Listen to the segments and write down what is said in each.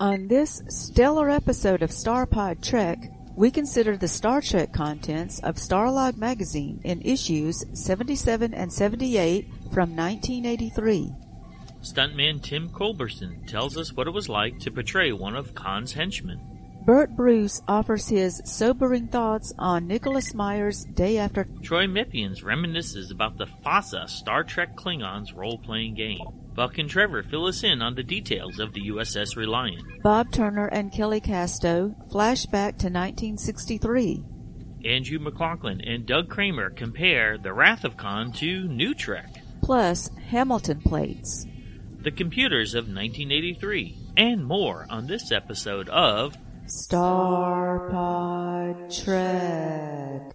On this stellar episode of Starpod Trek, we consider the Star Trek contents of Starlog magazine in issues 77 and 78 from 1983. Stuntman Tim Culbertson tells us what it was like to portray one of Khan's henchmen. Bert Bruce offers his sobering thoughts on Nicholas Meyer's Day After. Troy Mippians reminisces about the FASA Star Trek Klingons role-playing game. Buck and Trevor fill us in on the details of the USS Reliant. Bob Turner and Kelly Casto flashback to 1963. Andrew McLaughlin and Doug Kramer compare The Wrath of Khan to New Trek. Plus Hamilton plates. The computers of 1983, and more on this episode of Starpod Trek.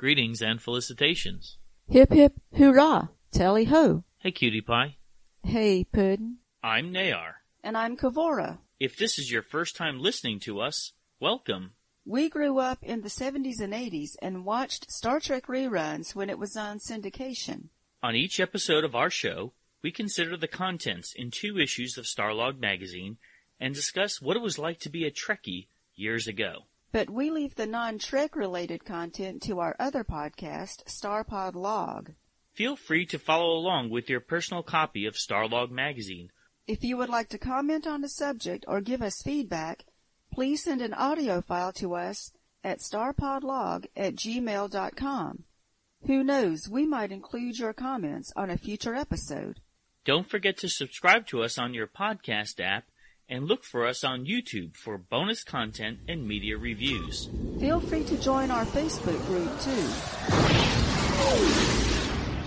Greetings and felicitations. Hip hip hurrah! Tally ho! Hey, Cutie Pie. Hey, Puddin'. I'm Nayar. And I'm Kavora. If this is your first time listening to us, welcome. We grew up in the 70s and 80s and watched Star Trek reruns when it was on syndication. On each episode of our show, we consider the contents in two issues of Starlog magazine and discuss what it was like to be a Trekkie years ago. But we leave the non-Trek related content to our other podcast, Starpod Log. Feel free to follow along with your personal copy of Starlog magazine. If you would like to comment on the subject or give us feedback, please send an audio file to us at starpodlog at gmail.com. Who knows, we might include your comments on a future episode. Don't forget to subscribe to us on your podcast app and look for us on YouTube for bonus content and media reviews. Feel free to join our Facebook group too.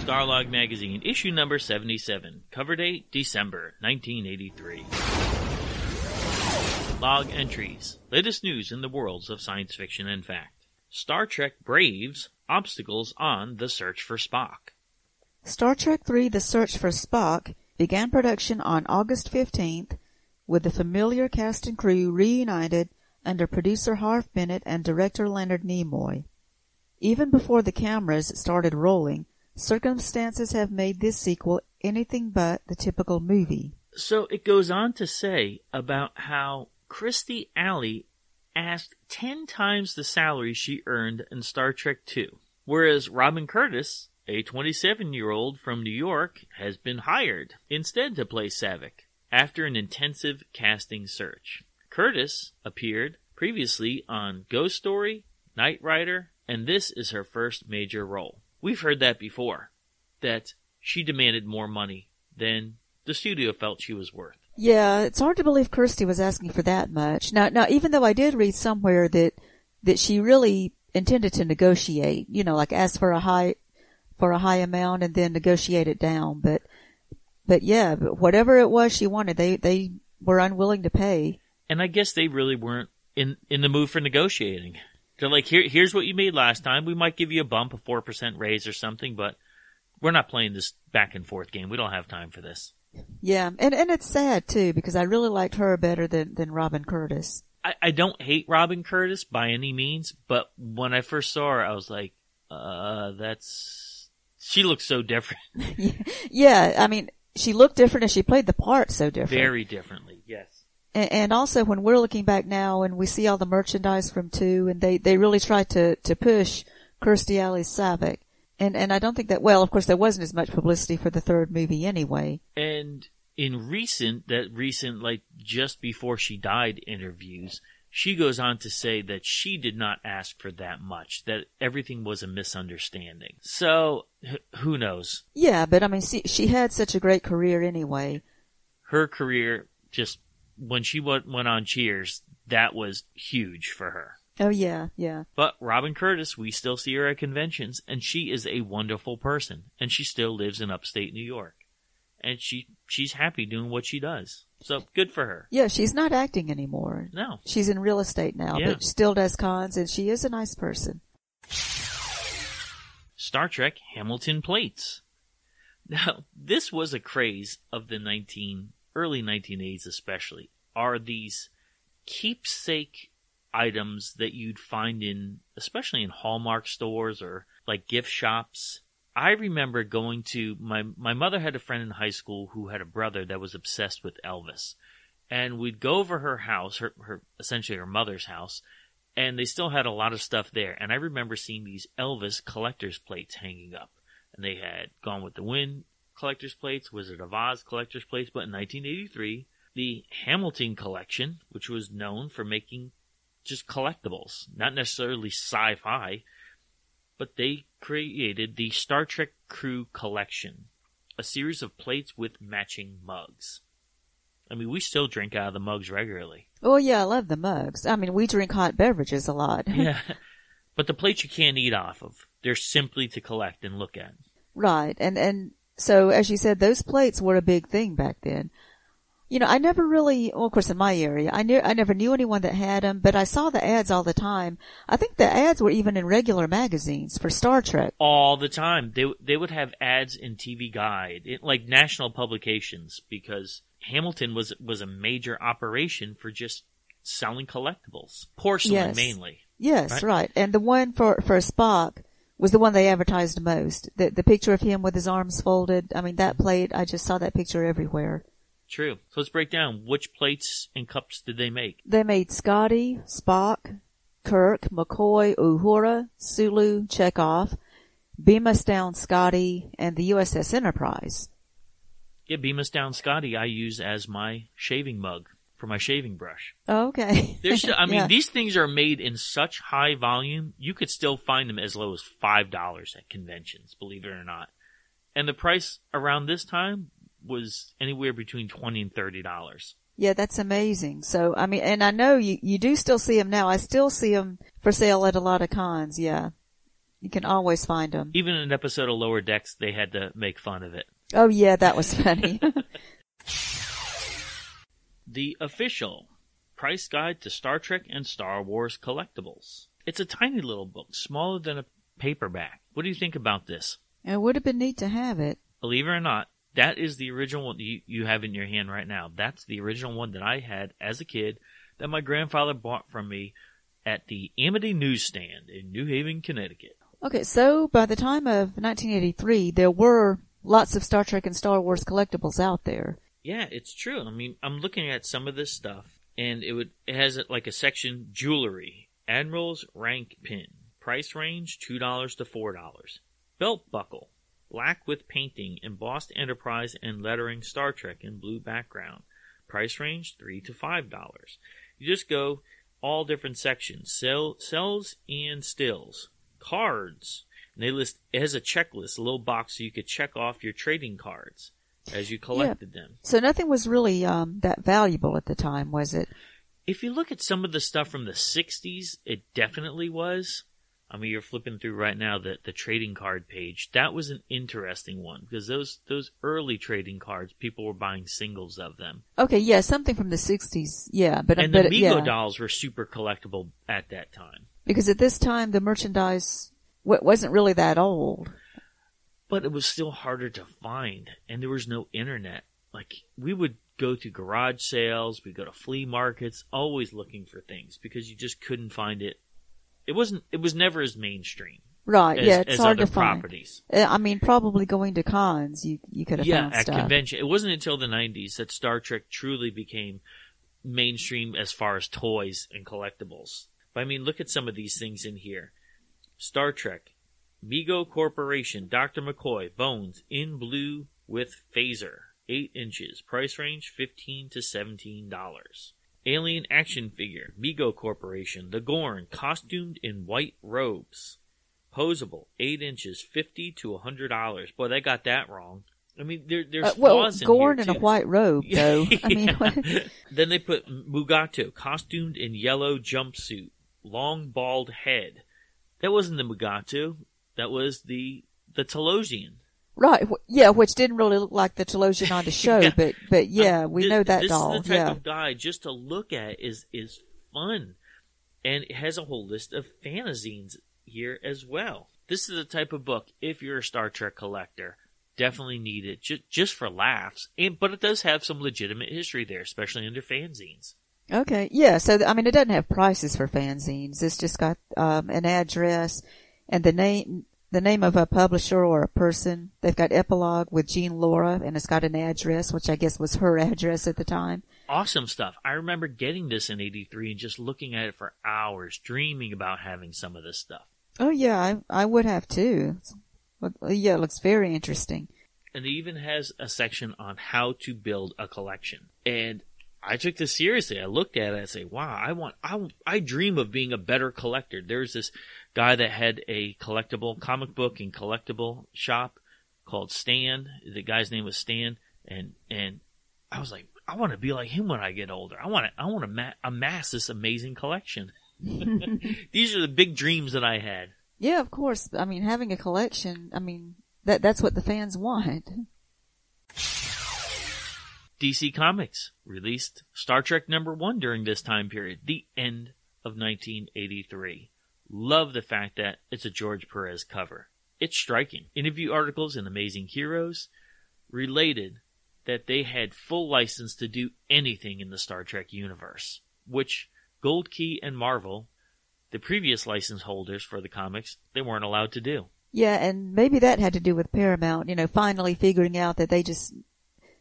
Starlog Magazine, issue number 77, cover date December 1983. Log entries, latest news in the worlds of science fiction and fact. Star Trek braves obstacles on the search for Spock. Star Trek III The Search for Spock began production on August 15th with the familiar cast and crew reunited under producer Harve Bennett and director Leonard Nimoy. Even before the cameras started rolling, circumstances have made this sequel anything but the typical movie. So it goes on to say about how Kirstie Alley asked 10 times the salary she earned in Star Trek II, whereas Robin Curtis, a 27 year old from New York, has been hired instead to play Saavik after an intensive casting search. Curtis appeared previously on Ghost Story, Knight Rider, and this is her first major role. We've heard that before, that she demanded more money than the studio felt she was worth. Yeah, it's hard to believe Kirstie was asking for that much. Now, now, even though I did read somewhere that, that she really intended to negotiate, you know, like ask for a high, for a high amount and then negotiate it down, but, but yeah, but whatever it was she wanted, they, they were unwilling to pay. And I guess they really weren't in, in the mood for negotiating. They're like, here, here's what you made last time. We might give you a bump, a 4% raise or something, but we're not playing this back and forth game. We don't have time for this. Yeah, and, and it's sad too, because I really liked her better than, than Robin Curtis. I, I don't hate Robin Curtis by any means, but when I first saw her, I was like, uh, that's, she looks so different. yeah, I mean, she looked different and she played the part so different. Very differently, yes. And, and also when we're looking back now and we see all the merchandise from two and they, they really tried to, to push Kirstie Alley's Saavik. And, and I don't think that, well, of course there wasn't as much publicity for the third movie anyway. And in recent, that recent, like just before she died interviews, she goes on to say that she did not ask for that much, that everything was a misunderstanding. So, who knows? Yeah, but I mean, see, she had such a great career anyway. Her career just, when she went, went on Cheers, that was huge for her. Oh yeah, yeah. But Robin Curtis, we still see her at conventions, and she is a wonderful person, and she still lives in upstate New York, and she she's happy doing what she does. So good for her. Yeah, she's not acting anymore. No, she's in real estate now, Yeah. but still does cons, and she is a nice person. Star Trek Hamilton plates. Now, this was a craze of the 19 early 1980s especially. Are these keepsake items that you'd find in, especially in Hallmark stores or like gift shops. I remember going to my my mother had a friend in high school who had a brother that was obsessed with Elvis, and we'd go over her house, her her essentially her mother's house, and they still had a lot of stuff there. And I remember seeing these Elvis collector's plates hanging up, and they had Gone with the Wind collector's plates, Wizard of Oz collector's plates, but in 1983, the Hamilton collection, which was known for making just collectibles, not necessarily sci-fi, but they created the Star Trek Crew Collection, a series of plates with matching mugs. I mean, we still drink out of the mugs regularly. Oh yeah, I love the mugs. I mean, we drink hot beverages a lot. yeah. But the plates you can't eat off of. They're simply to collect and look at. Right. And, and so as you said, those plates were a big thing back then you know, I never really, well, of course in my area, I knew, I never knew anyone that had them, but I saw the ads all the time. I think the ads were even in regular magazines for Star Trek. All the time. They, they would have ads in TV Guide, in, like national publications, because Hamilton was, was a major operation for just selling collectibles. Porcelain yes. mainly. Yes, right? right. And the one for, for Spock was the one they advertised most. The, the picture of him with his arms folded. I mean, that plate, I just saw that picture everywhere. True. So let's break down which plates and cups did they make? They made Scotty, Spock, Kirk, McCoy, Uhura, Sulu, Chekov, Beam Us Down Scotty, and the USS Enterprise. Yeah, Beam Us Down Scotty I use as my shaving mug for my shaving brush. Oh, okay. There's, I mean, yeah. these things are made in such high volume, you could still find them as low as $5 at conventions, believe it or not. And the price around this time was anywhere between twenty and thirty dollars. Yeah, that's amazing. So, I mean, and I know you, you do still see them now. I still see them for sale at a lot of cons. Yeah. You can always find them. Even in an episode of Lower Decks, they had to make fun of it. Oh yeah, that was funny. the official price guide to Star Trek and Star Wars collectibles. It's a tiny little book, smaller than a paperback. What do you think about this? It would have been neat to have it. Believe it or not, that is the original one you, you have in your hand right now. That's the original one that I had as a kid that my grandfather bought from me at the Amity newsstand in New Haven, Connecticut. Okay, so by the time of 1983, there were lots of Star Trek and Star Wars collectibles out there. Yeah, it's true. I mean, I'm looking at some of this stuff, and it would it has like a section jewelry, Admiral's rank pin, price range two dollars to four dollars, belt buckle, black with painting, embossed Enterprise and lettering Star Trek in blue background. Price range three to five dollars. You just go all different sections, sell, sells and stills, cards. And they list it has a checklist, a little box so you could check off your trading cards as you collected yeah. them. So nothing was really um, that valuable at the time, was it? If you look at some of the stuff from the '60s, it definitely was. I mean, you're flipping through right now the the trading card page. That was an interesting one because those those early trading cards, people were buying singles of them. Okay, yeah, something from the '60s, yeah, but and but, the Mego yeah. dolls were super collectible at that time because at this time the merchandise wasn't really that old. But it was still harder to find, and there was no internet. Like we would go to garage sales, we'd go to flea markets, always looking for things because you just couldn't find it it wasn't. It was never as mainstream. Right. As, yeah. It's hard to properties. find. Uh, I mean, probably going to cons, you you could have yeah, at stuff. convention. It wasn't until the '90s that Star Trek truly became mainstream as far as toys and collectibles. But I mean, look at some of these things in here. Star Trek, Mego Corporation, Dr. McCoy, Bones, in blue with phaser, 8 inches, price range 15 to $17. Alien action figure, Mego Corporation, the Gorn, costumed in white robes. Posable, 8 inches, 50 to $100. Boy, they got that wrong. I mean, there, there's uh, well, flaws in Gorn in a white robe, though. I mean, then they put Mugato, costumed in yellow jumpsuit, long bald head. That wasn't the Mugato. That was the the Talosian. Right. Yeah, which didn't really look like the Talosian on the show, yeah. but but yeah, we this, know that this doll. This is the type yeah. of guy just to look at is is fun, and it has a whole list of fanzines here as well. This is the type of book if you're a Star Trek collector, definitely need it just just for laughs. And but it does have some legitimate history there, especially under fanzines. Okay, yeah. So I mean, it doesn't have prices for fanzines. It's just got um, an address and the name, the name of a publisher or a person. They've got epilogue with Jean Laura, and it's got an address, which I guess was her address at the time. Awesome stuff. I remember getting this in '83 and just looking at it for hours, dreaming about having some of this stuff. Oh yeah, I I would have too. Yeah, it looks very interesting. And it even has a section on how to build a collection. And I took this seriously. I looked at it and say, wow, I want, I, I dream of being a better collector. There's this guy that had a collectible comic book and collectible shop called Stan. The guy's name was Stan. And, and I was like, I want to be like him when I get older. I want to, I want to ma- amass this amazing collection. These are the big dreams that I had. Yeah, of course. I mean, having a collection, I mean, that, that's what the fans want. DC Comics released Star Trek number one during this time period, the end of 1983. Love the fact that it's a George Perez cover. It's striking. Interview articles in Amazing Heroes related that they had full license to do anything in the Star Trek universe, which Gold Key and Marvel, the previous license holders for the comics, they weren't allowed to do. Yeah, and maybe that had to do with Paramount, you know, finally figuring out that they just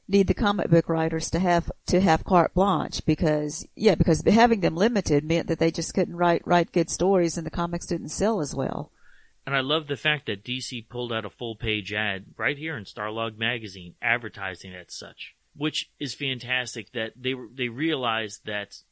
need the comic book writers to have to have carte blanche because yeah because having them limited meant that they just couldn't write write good stories and the comics didn't sell as well. And I love the fact that DC pulled out a full page ad right here in Starlog magazine advertising as such, which is fantastic that they they realized that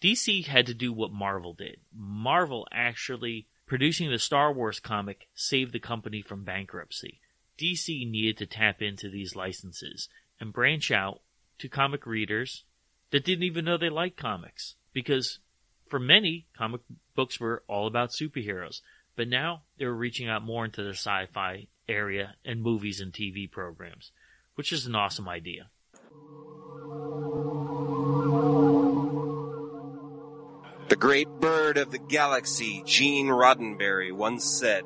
DC had to do what Marvel did. Marvel actually producing the Star Wars comic saved the company from bankruptcy. DC needed to tap into these licenses and branch out to comic readers that didn't even know they liked comics. Because for many, comic books were all about superheroes. But now they were reaching out more into the sci fi area and movies and TV programs, which is an awesome idea. The great bird of the galaxy, Gene Roddenberry, once said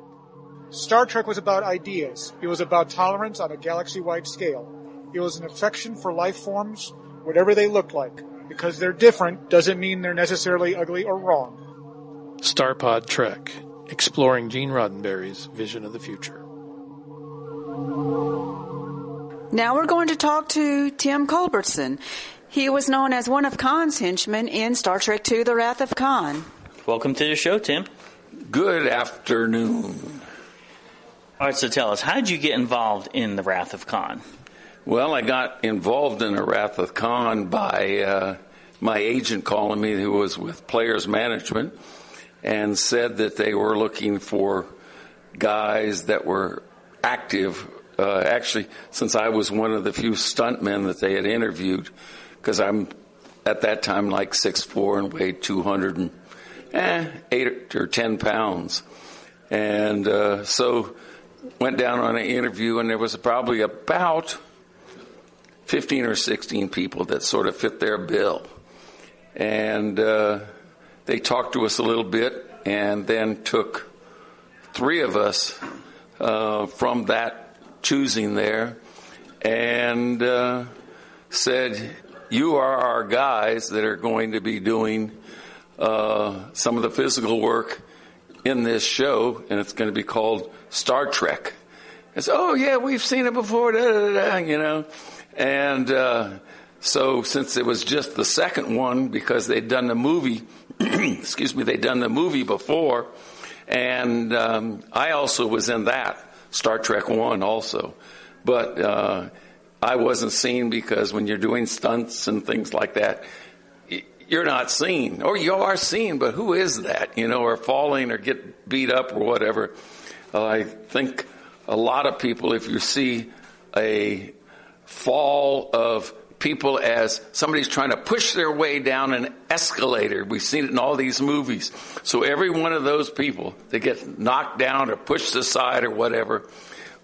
Star Trek was about ideas. It was about tolerance on a galaxy wide scale. It was an affection for life forms, whatever they look like. Because they're different doesn't mean they're necessarily ugly or wrong. Starpod Trek, exploring Gene Roddenberry's vision of the future. Now we're going to talk to Tim Culbertson. He was known as one of Khan's henchmen in Star Trek II The Wrath of Khan. Welcome to the show, Tim. Good afternoon. All right, so tell us, how did you get involved in The Wrath of Khan? Well, I got involved in a Wrath of Khan by uh, my agent calling me, who was with Players Management, and said that they were looking for guys that were active. Uh, actually, since I was one of the few stuntmen that they had interviewed, because I'm at that time like six four and weighed 200 and eh, eight or ten pounds, and uh, so went down on an interview, and there was probably about 15 or 16 people that sort of fit their bill. And uh, they talked to us a little bit and then took three of us uh, from that choosing there and uh, said, You are our guys that are going to be doing uh, some of the physical work in this show, and it's going to be called Star Trek. I said, Oh, yeah, we've seen it before, da, da, da, you know. And uh, so, since it was just the second one, because they'd done the movie, excuse me, they'd done the movie before, and um, I also was in that Star Trek One also, but uh, I wasn't seen because when you're doing stunts and things like that, you're not seen, or you are seen, but who is that? You know, or falling or get beat up or whatever. I think a lot of people, if you see a fall of people as somebody's trying to push their way down an escalator. We've seen it in all these movies. So every one of those people that get knocked down or pushed aside or whatever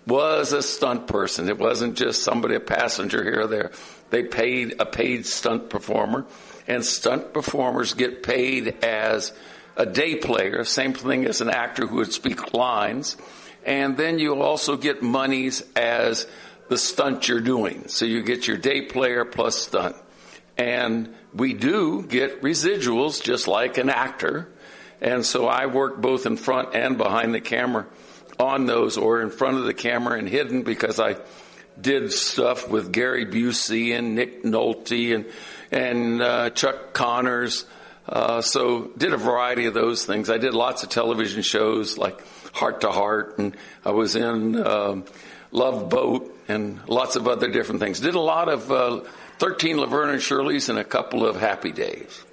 was a stunt person. It wasn't just somebody, a passenger here or there. They paid a paid stunt performer and stunt performers get paid as a day player, same thing as an actor who would speak lines. And then you also get monies as the stunt you're doing. So you get your day player plus stunt. And we do get residuals just like an actor. And so I work both in front and behind the camera on those or in front of the camera and hidden because I did stuff with Gary Busey and Nick Nolte and, and uh, Chuck Connors. Uh, so did a variety of those things. I did lots of television shows like Heart to Heart and I was in uh, Love Boat and lots of other different things. Did a lot of uh, 13 Laverne and Shirley's and a couple of Happy Days.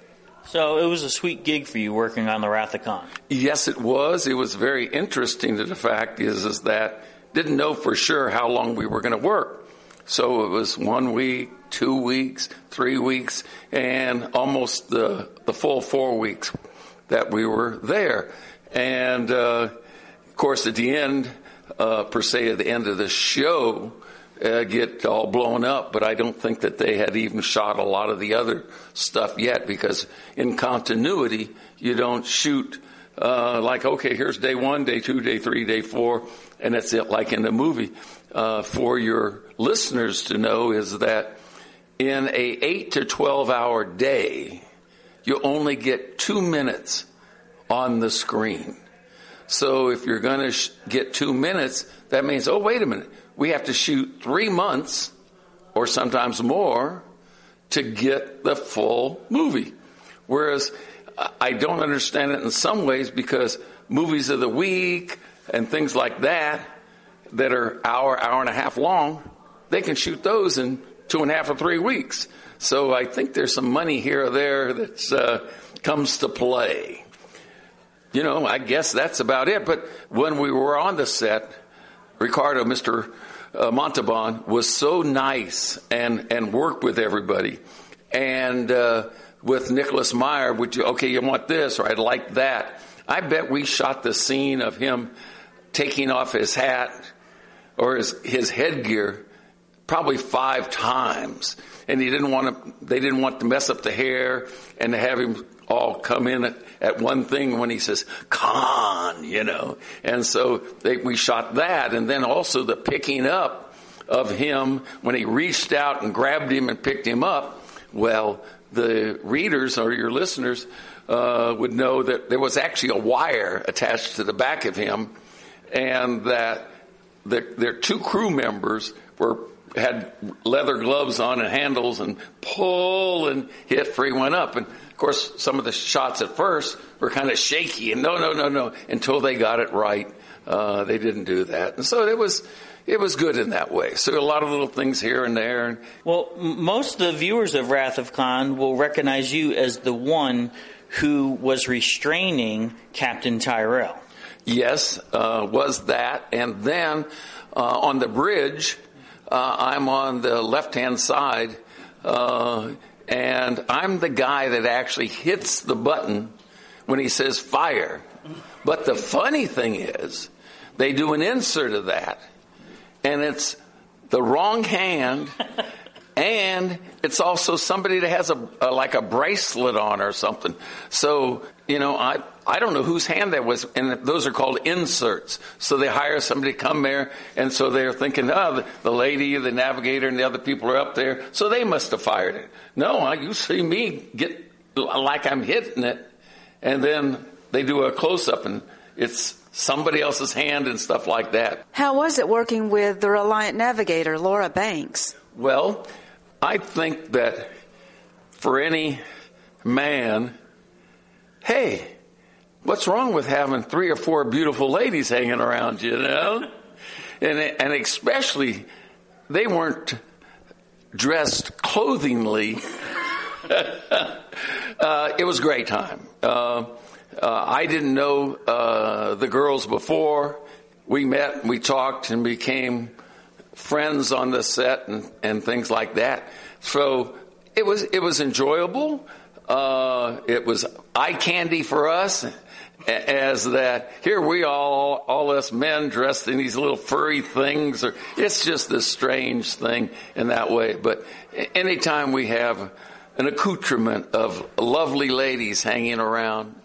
So it was a sweet gig for you working on the Wrath of Khan. Yes, it was. It was very interesting. The fact is, is that didn't know for sure how long we were going to work. So it was one week, two weeks, three weeks, and almost the the full four weeks that we were there. And uh, of course, at the end, uh, per se, at the end of the show, uh, get all blown up, but I don't think that they had even shot a lot of the other stuff yet because in continuity, you don't shoot uh, like, okay, here's day one, day two, day three, day four, and that's it, like in the movie. Uh, for your listeners to know is that in a 8 to 12 hour day, you only get two minutes on the screen. So if you're going to sh- get two minutes, that means, oh, wait a minute we have to shoot three months or sometimes more to get the full movie. Whereas I don't understand it in some ways because movies of the week and things like that that are hour, hour and a half long, they can shoot those in two and a half or three weeks. So I think there's some money here or there that uh, comes to play. You know, I guess that's about it. But when we were on the set, Ricardo, Mr. Uh, Montalban, was so nice and, and worked with everybody. And uh, with Nicholas Meyer, would you, okay, you want this, or I'd like that. I bet we shot the scene of him taking off his hat or his, his headgear probably five times. And he didn't want to, they didn't want to mess up the hair and to have him all come in at, one thing when he says, Khan, you know. And so they, we shot that. And then also the picking up of him when he reached out and grabbed him and picked him up. Well, the readers or your listeners uh, would know that there was actually a wire attached to the back of him, and that the, their two crew members were had leather gloves on and handles and pull and hit for he went up. And of course, some of the shots at first were kind of shaky and no, no, no, no, until they got it right. Uh, they didn't do that. And so it was, it was good in that way. So a lot of little things here and there. Well, most of the viewers of Wrath of Khan will recognize you as the one who was restraining Captain Terrell. Yes, uh, was that. And then uh, on the bridge, uh, I'm on the left hand side, uh, and I'm the guy that actually hits the button when he says fire. But the funny thing is, they do an insert of that, and it's the wrong hand. and it's also somebody that has a, a, like a bracelet on or something. So you know, I I don't know whose hand that was, and those are called inserts. So they hire somebody to come there, and so they're thinking, oh, the, the lady, the navigator, and the other people are up there, so they must have fired it. No, I, you see me get like I'm hitting it, and then they do a close up, and it's somebody else's hand and stuff like that. How was it working with the Reliant navigator, Laura Banks? Well, I think that for any man, hey, what's wrong with having three or four beautiful ladies hanging around you, know? and, and especially, they weren't dressed clothingly. uh, it was great time. Uh, uh, I didn't know uh, the girls before. We met, we talked, and became friends on the set and, and things like that. So it was it was enjoyable. Uh, it was eye candy for us as that here we all, all us men dressed in these little furry things, or it's just this strange thing in that way. But anytime we have an accoutrement of lovely ladies hanging around,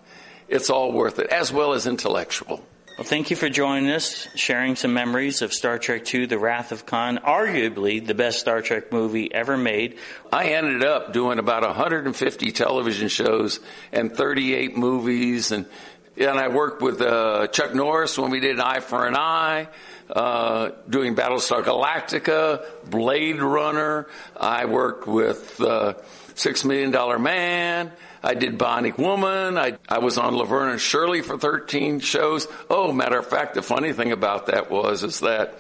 it's all worth it, as well as intellectual. Well, thank you for joining us, sharing some memories of Star Trek II The Wrath of Khan, arguably the best Star Trek movie ever made. I ended up doing about 150 television shows and 38 movies, and and I worked with uh, Chuck Norris when we did Eye for an Eye, uh, doing Battlestar Galactica, Blade Runner. I worked with uh, Six Million Dollar Man. I did Bionic Woman. I, I was on Laverne and Shirley for 13 shows. Oh, matter of fact, the funny thing about that was is that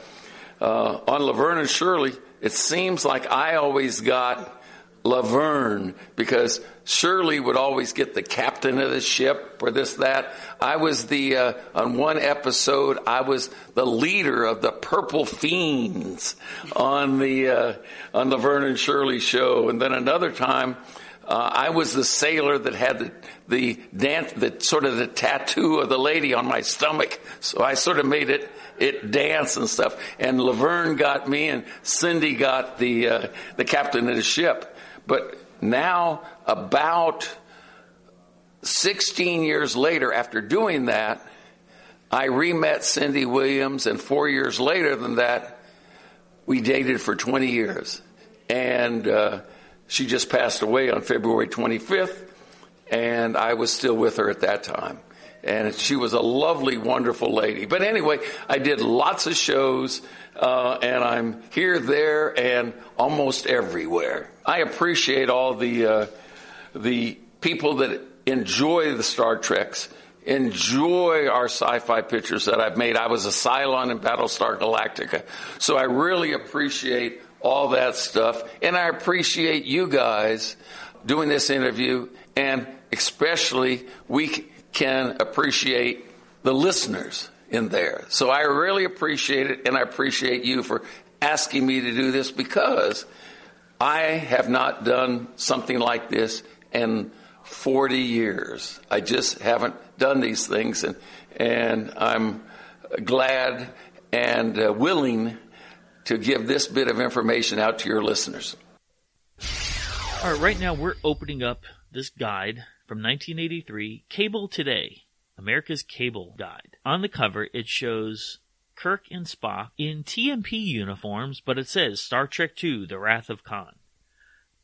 uh, on Laverne and Shirley, it seems like I always got Laverne because Shirley would always get the captain of the ship or this that. I was the uh, on one episode I was the leader of the Purple Fiends on the uh, on Laverne and Shirley show, and then another time uh, I was the sailor that had the, the dance, sort of the tattoo of the lady on my stomach. So I sort of made it, it dance and stuff. And Laverne got me and Cindy got the, uh, the captain of the ship. But now about 16 years later after doing that, I re-met Cindy Williams and four years later than that, we dated for 20 years. And, uh, she just passed away on February 25th, and I was still with her at that time. And she was a lovely, wonderful lady. But anyway, I did lots of shows, uh, and I'm here, there, and almost everywhere. I appreciate all the uh, the people that enjoy the Star Treks, enjoy our sci-fi pictures that I've made. I was a Cylon in Battlestar Galactica, so I really appreciate all that stuff. And I appreciate you guys doing this interview, and especially we can appreciate the listeners in there. So I really appreciate it, and I appreciate you for asking me to do this because I have not done something like this in 40 years. I just haven't done these things, and, and I'm glad and uh, willing to give this bit of information out to your listeners. All right, right now we're opening up this guide from 1983, Cable Today, America's Cable Guide. On the cover, it shows Kirk and Spock in TMP uniforms, but it says Star Trek II, The Wrath of Khan.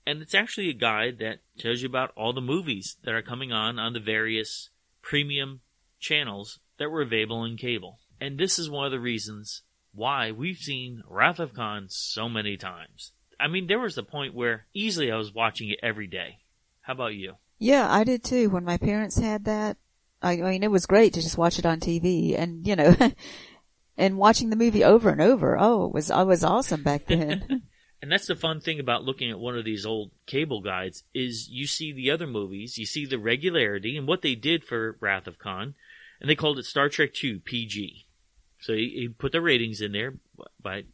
And it's actually a guide that tells you about all the movies that are coming on on the various premium channels that were available in cable. And this is one of the reasons why we've seen Wrath of Khan so many times. I mean, there was a point where easily I was watching it every day. How about you? Yeah, I did too. When my parents had that, I, I mean, it was great to just watch it on TV and, you know, and watching the movie over and over. Oh, it was, I was awesome back then. and that's the fun thing about looking at one of these old cable guides is you see the other movies, you see the regularity and what they did for Wrath of Khan, and they called it Star Trek II PG. So he, he put the ratings in there by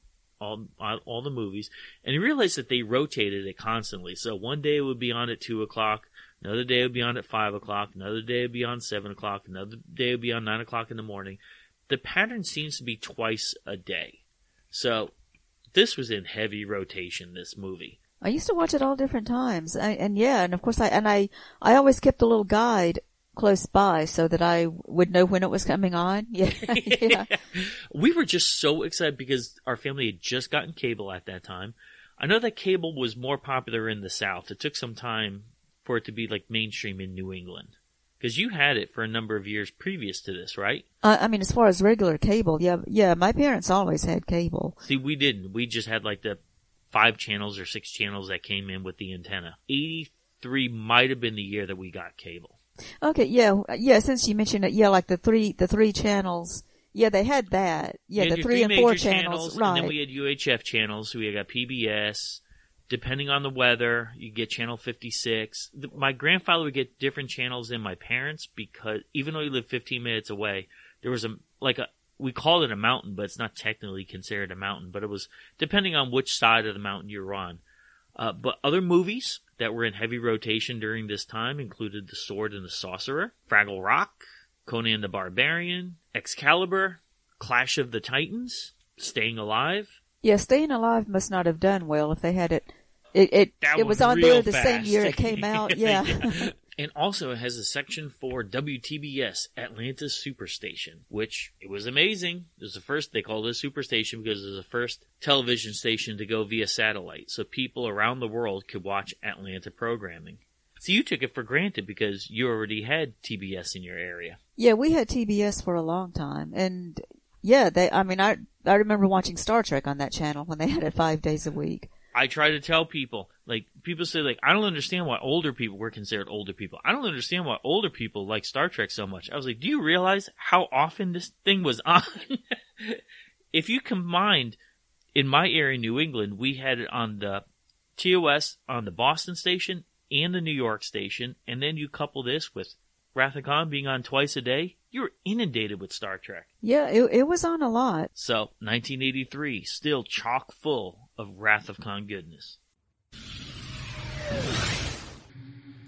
all all the movies, and he realized that they rotated it constantly. So one day it would be on at two o'clock, another day it would be on at five o'clock, another day it would be on seven o'clock, another day it would be on nine o'clock in the morning. The pattern seems to be twice a day. So this was in heavy rotation. This movie. I used to watch it all different times, I, and yeah, and of course I and I I always kept a little guide close by so that I would know when it was coming on. Yeah. yeah. We were just so excited because our family had just gotten cable at that time. I know that cable was more popular in the South. It took some time for it to be like mainstream in New England. Because you had it for a number of years previous to this, right? Uh, I mean, as far as regular cable, yeah, yeah. My parents always had cable. See, we didn't. We just had like the five channels or six channels that came in with the antenna. Eighty-three might have been the year that we got cable. Okay, yeah, yeah. Since you mentioned it, yeah, like the three, the three channels. Yeah, they had that. Yeah, the three, three and four channels, channels, right? And then we had UHF channels. We got PBS. Depending on the weather, you get channel 56. My grandfather would get different channels than my parents because even though he lived 15 minutes away, there was a like a we called it a mountain, but it's not technically considered a mountain. But it was depending on which side of the mountain you're on. Uh, but other movies that were in heavy rotation during this time included The Sword and the Sorcerer, Fraggle Rock, Conan the Barbarian, Excalibur, Clash of the Titans, Staying Alive. Yeah, Staying Alive must not have done well if they had it. It it, That it was on there the fast. same year it came out. Yeah. And also it has a section for WTBS, Atlanta Superstation, which it was amazing. It was the first, they called it a superstation because it was the first television station to go via satellite. So people around the world could watch Atlanta programming. So you took it for granted because you already had TBS in your area. Yeah, we had TBS for a long time, and yeah, they. I mean, I I remember watching Star Trek on that channel when they had it five days a week. I try to tell people, like, people say, like, I don't understand why older people, we're considered older people. I don't understand why older people like Star Trek so much. I was like, do you realize how often this thing was on? if you combined, in my area, New England, we had it on the TOS, on the Boston station, and the New York station, and then you couple this with Wrath of Khan being on twice a day, you're inundated with Star Trek. Yeah, it, it was on a lot. So, 1983, still chock full of Wrath of Khan goodness.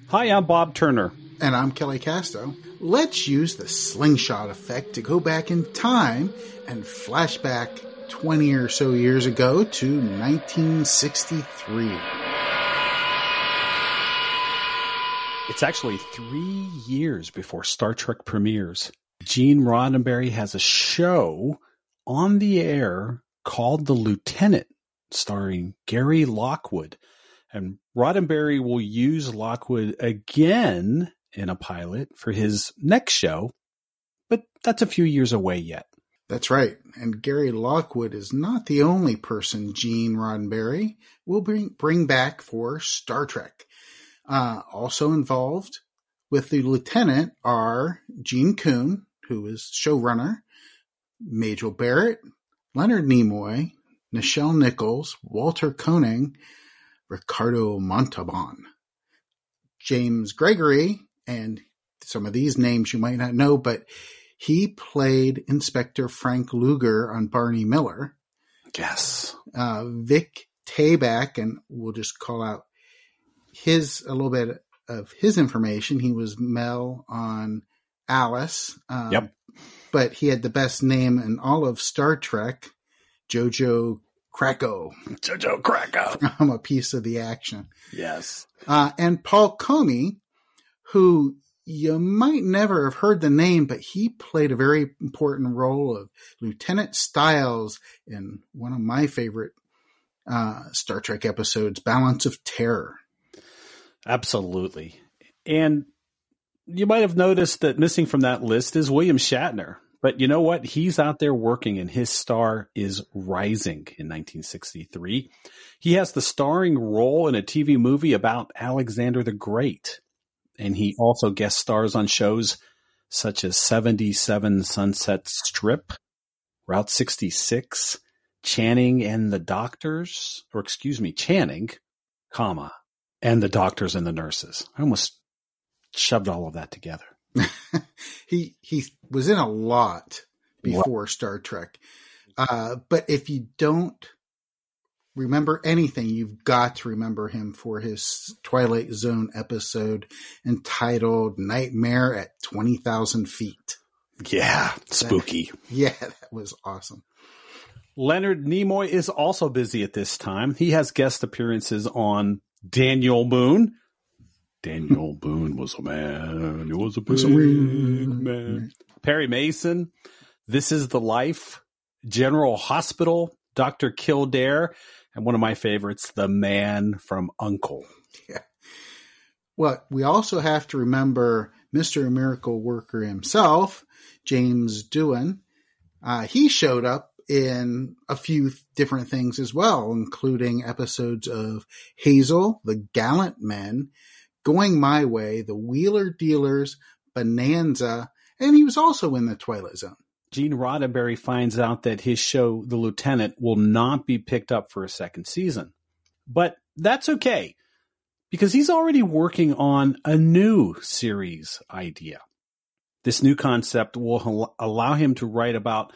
Hi, I'm Bob Turner. And I'm Kelly Casto. Let's use the slingshot effect to go back in time and flashback 20 or so years ago to 1963. It's actually three years before Star Trek premieres. Gene Roddenberry has a show on the air called The Lieutenant, starring Gary Lockwood. And Roddenberry will use Lockwood again in a pilot for his next show, but that's a few years away yet. That's right. And Gary Lockwood is not the only person Gene Roddenberry will bring, bring back for Star Trek. Uh, also involved with the lieutenant are Gene Coon, who is showrunner, Majel Barrett, Leonard Nimoy, Nichelle Nichols, Walter Koenig, Ricardo Montalban, James Gregory, and some of these names you might not know, but he played Inspector Frank Luger on Barney Miller. Yes. Uh, Vic Tayback, and we'll just call out his a little bit of his information. He was Mel on Alice. Um, yep. But he had the best name in all of Star Trek, Jojo Krako. Jojo Krako. I'm a piece of the action. Yes. Uh, and Paul Comi, who you might never have heard the name, but he played a very important role of Lieutenant Stiles in one of my favorite uh, Star Trek episodes, Balance of Terror. Absolutely. And you might have noticed that missing from that list is William Shatner. But you know what? He's out there working and his star is rising in 1963. He has the starring role in a TV movie about Alexander the Great. And he also guest stars on shows such as 77 Sunset Strip, Route 66, Channing and the Doctors, or excuse me, Channing, comma, and the doctors and the nurses. I almost shoved all of that together. he he was in a lot before what? Star Trek. Uh, but if you don't remember anything, you've got to remember him for his Twilight Zone episode entitled Nightmare at 20,000 Feet. Yeah, spooky. That, yeah, that was awesome. Leonard Nimoy is also busy at this time. He has guest appearances on Daniel Boone. Daniel Boone was a man. He was a big man. Perry Mason. This is the life. General Hospital. Dr. Kildare. And one of my favorites, the man from Uncle. Yeah. Well, we also have to remember Mr. Miracle Worker himself, James Doohan. Uh, he showed up in a few different things as well, including episodes of Hazel, The Gallant Men, Going My Way, The Wheeler Dealers, Bonanza, and he was also in The Twilight Zone. Gene Roddenberry finds out that his show, The Lieutenant, will not be picked up for a second season. But that's okay, because he's already working on a new series idea. This new concept will allow him to write about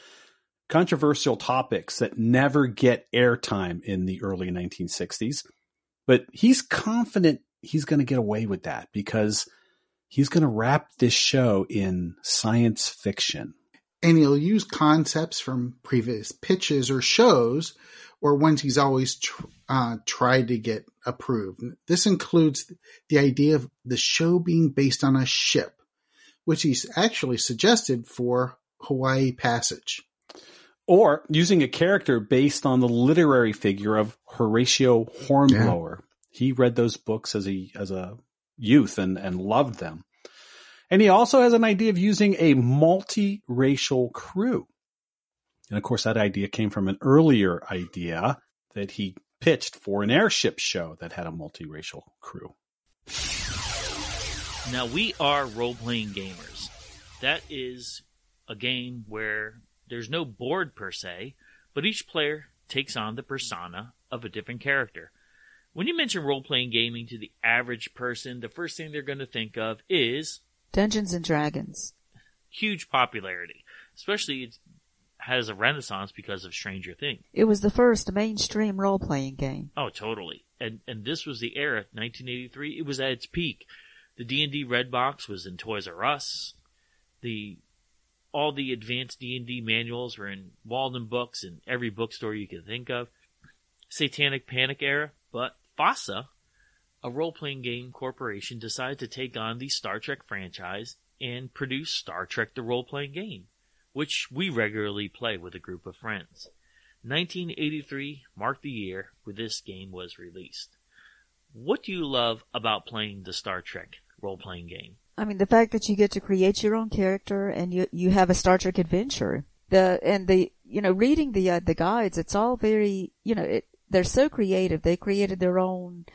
controversial topics that never get airtime in the early 1960s. But he's confident he's going to get away with that because he's going to wrap this show in science fiction. And he'll use concepts from previous pitches or shows or ones he's always tr- uh, tried to get approved. This includes the idea of the show being based on a ship, which he's actually suggested for Hawaii Passage. Or using a character based on the literary figure of Horatio Hornblower. Yeah. He read those books as a as a youth and, and loved them. And he also has an idea of using a multiracial crew. And of course, that idea came from an earlier idea that he pitched for an airship show that had a multiracial crew. Now, we are role playing gamers. That is a game where there's no board per se, but each player takes on the persona of a different character. When you mention role playing gaming to the average person, the first thing they're going to think of is Dungeons and Dragons. Huge popularity, especially it has a renaissance because of Stranger Things. It was the first mainstream role playing game. Oh, totally. And and this was the era, 1983. It was at its peak. The D and D Red Box was in Toys R Us. The all the advanced D&D manuals were in Walden Books and every bookstore you could think of. Satanic Panic era, but FASA, a role-playing game corporation, decided to take on the Star Trek franchise and produce Star Trek the role-playing game, which we regularly play with a group of friends. 1983 marked the year where this game was released. What do you love about playing the Star Trek role-playing game? I mean, the fact that you get to create your own character and you you have a Star Trek adventure. The and the you know reading the uh, the guides, it's all very you know it, they're so creative. They created their own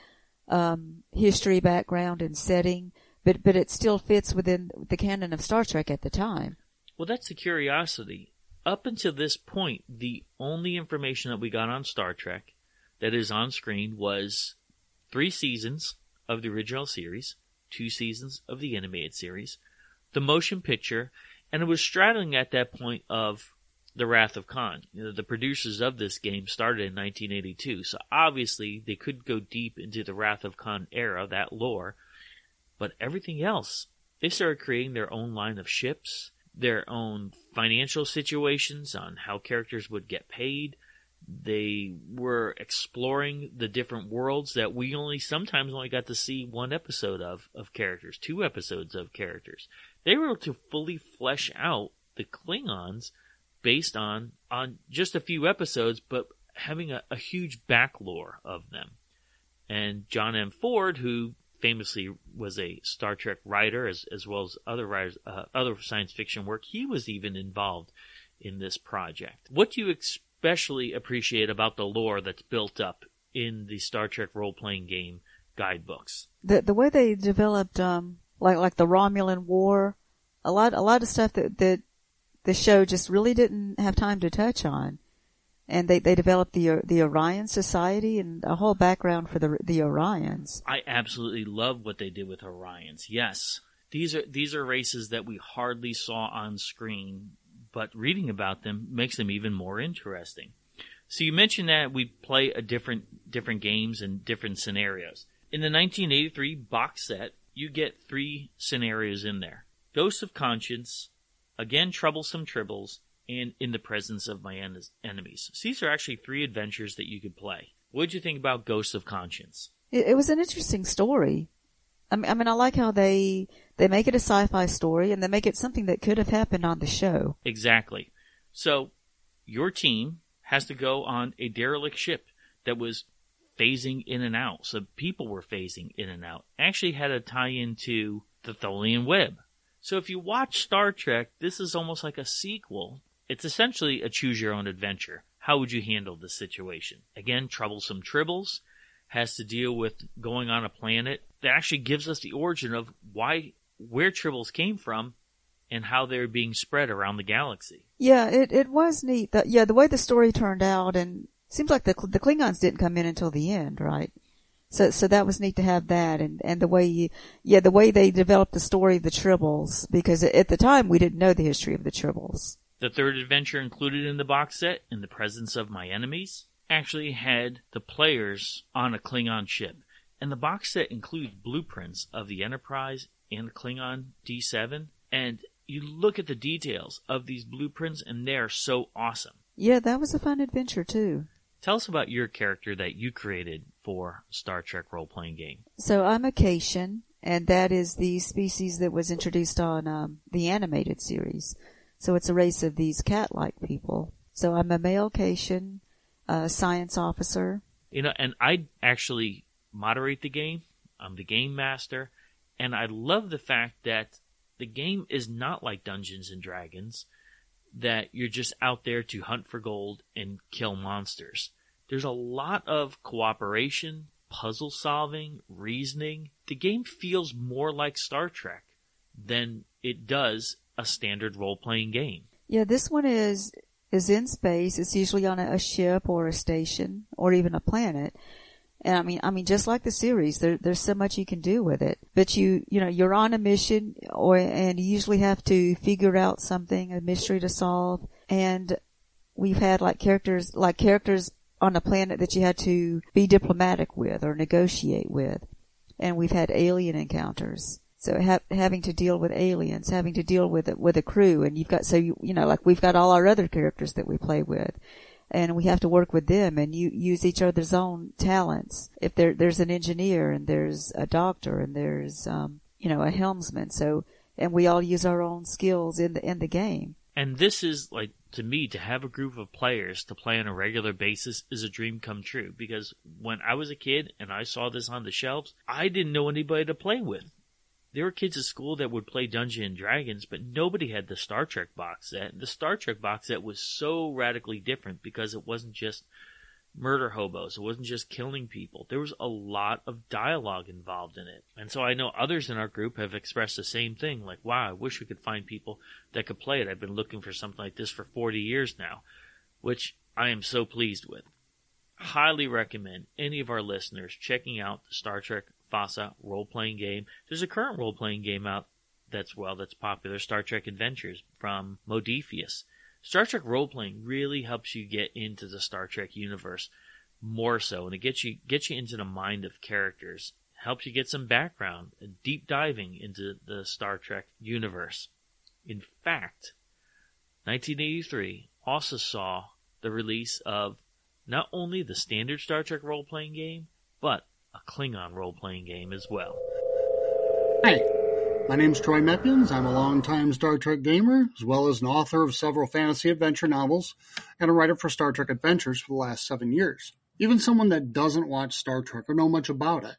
um, history, background, and setting, but but it still fits within the canon of Star Trek at the time. Well, that's the curiosity. Up until this point, the only information that we got on Star Trek that is on screen was three seasons of the original series two seasons of the animated series, the motion picture, and it was straddling at that point of the Wrath of Khan. You know, the producers of this game started in 1982, so obviously they could go deep into the Wrath of Khan era, that lore, but everything else, they started creating their own line of ships, their own financial situations on how characters would get paid, they were exploring the different worlds that we only sometimes only got to see one episode of of characters, two episodes of characters. They were able to fully flesh out the Klingons based on on just a few episodes, but having a, a huge back lore of them. And John M. Ford, who famously was a Star Trek writer as as well as other writers, uh, other science fiction work, he was even involved in this project. What do you especially appreciate about the lore that's built up in the Star Trek role playing game guidebooks. The the way they developed um like like the Romulan War, a lot a lot of stuff that that the show just really didn't have time to touch on. And they, they developed the the Orion Society and a whole background for the the Orions. I absolutely love what they did with Orions. Yes, these are these are races that we hardly saw on screen but reading about them makes them even more interesting. So you mentioned that we play a different different games and different scenarios. In the 1983 box set, you get three scenarios in there: Ghosts of Conscience, again Troublesome Tribbles, and In the Presence of My en- Enemies. So these are actually three adventures that you could play. What did you think about Ghosts of Conscience? It, it was an interesting story. I mean, I mean, I like how they they make it a sci-fi story and they make it something that could have happened on the show. Exactly. So your team has to go on a derelict ship that was phasing in and out. So people were phasing in and out. Actually had a tie into the Tholian web. So if you watch Star Trek, this is almost like a sequel. It's essentially a choose your own adventure. How would you handle this situation? Again, troublesome tribbles has to deal with going on a planet that actually gives us the origin of why where tribbles came from and how they're being spread around the galaxy. Yeah, it it was neat. That yeah, the way the story turned out, and seems like the the Klingons didn't come in until the end, right? So so that was neat to have that, and and the way you, yeah the way they developed the story of the tribbles because at the time we didn't know the history of the tribbles. The third adventure included in the box set, In the Presence of My Enemies, actually had the players on a Klingon ship. And the box set includes blueprints of the Enterprise and the Klingon D7. And you look at the details of these blueprints and they're so awesome. Yeah, that was a fun adventure too. Tell us about your character that you created for Star Trek role playing game. So I'm a Caitian, and that is the species that was introduced on um, the animated series. So it's a race of these cat-like people. So I'm a male Caitian, a science officer. You know, and I actually moderate the game. I'm the game master, and I love the fact that the game is not like Dungeons and Dragons that you're just out there to hunt for gold and kill monsters. There's a lot of cooperation, puzzle solving, reasoning. The game feels more like Star Trek than it does a standard role playing game. Yeah, this one is is in space. It's usually on a, a ship or a station or even a planet. And I mean, I mean, just like the series, there, there's so much you can do with it. But you, you know, you're on a mission, or and you usually have to figure out something, a mystery to solve. And we've had like characters, like characters on a planet that you had to be diplomatic with or negotiate with. And we've had alien encounters. So ha- having to deal with aliens, having to deal with it with a crew, and you've got so you, you know like we've got all our other characters that we play with, and we have to work with them and you use each other's own talents. If there there's an engineer and there's a doctor and there's um, you know a helmsman, so and we all use our own skills in the in the game. And this is like to me to have a group of players to play on a regular basis is a dream come true because when I was a kid and I saw this on the shelves, I didn't know anybody to play with there were kids at school that would play Dungeons and Dragons, but nobody had the Star Trek box set. The Star Trek box set was so radically different because it wasn't just murder hobos. It wasn't just killing people. There was a lot of dialogue involved in it. And so I know others in our group have expressed the same thing, like, wow, I wish we could find people that could play it. I've been looking for something like this for 40 years now, which I am so pleased with. Highly recommend any of our listeners checking out the Star Trek FASA role playing game. There's a current role playing game out that's well that's popular, Star Trek Adventures from Modiphius. Star Trek role playing really helps you get into the Star Trek universe more so, and it gets you gets you into the mind of characters, helps you get some background, and deep diving into the Star Trek universe. In fact, 1983 also saw the release of not only the standard Star Trek role playing game, but a Klingon role playing game as well. My name is Troy Meppians. I'm a longtime Star Trek gamer, as well as an author of several fantasy adventure novels and a writer for Star Trek Adventures for the last seven years. Even someone that doesn't watch Star Trek or know much about it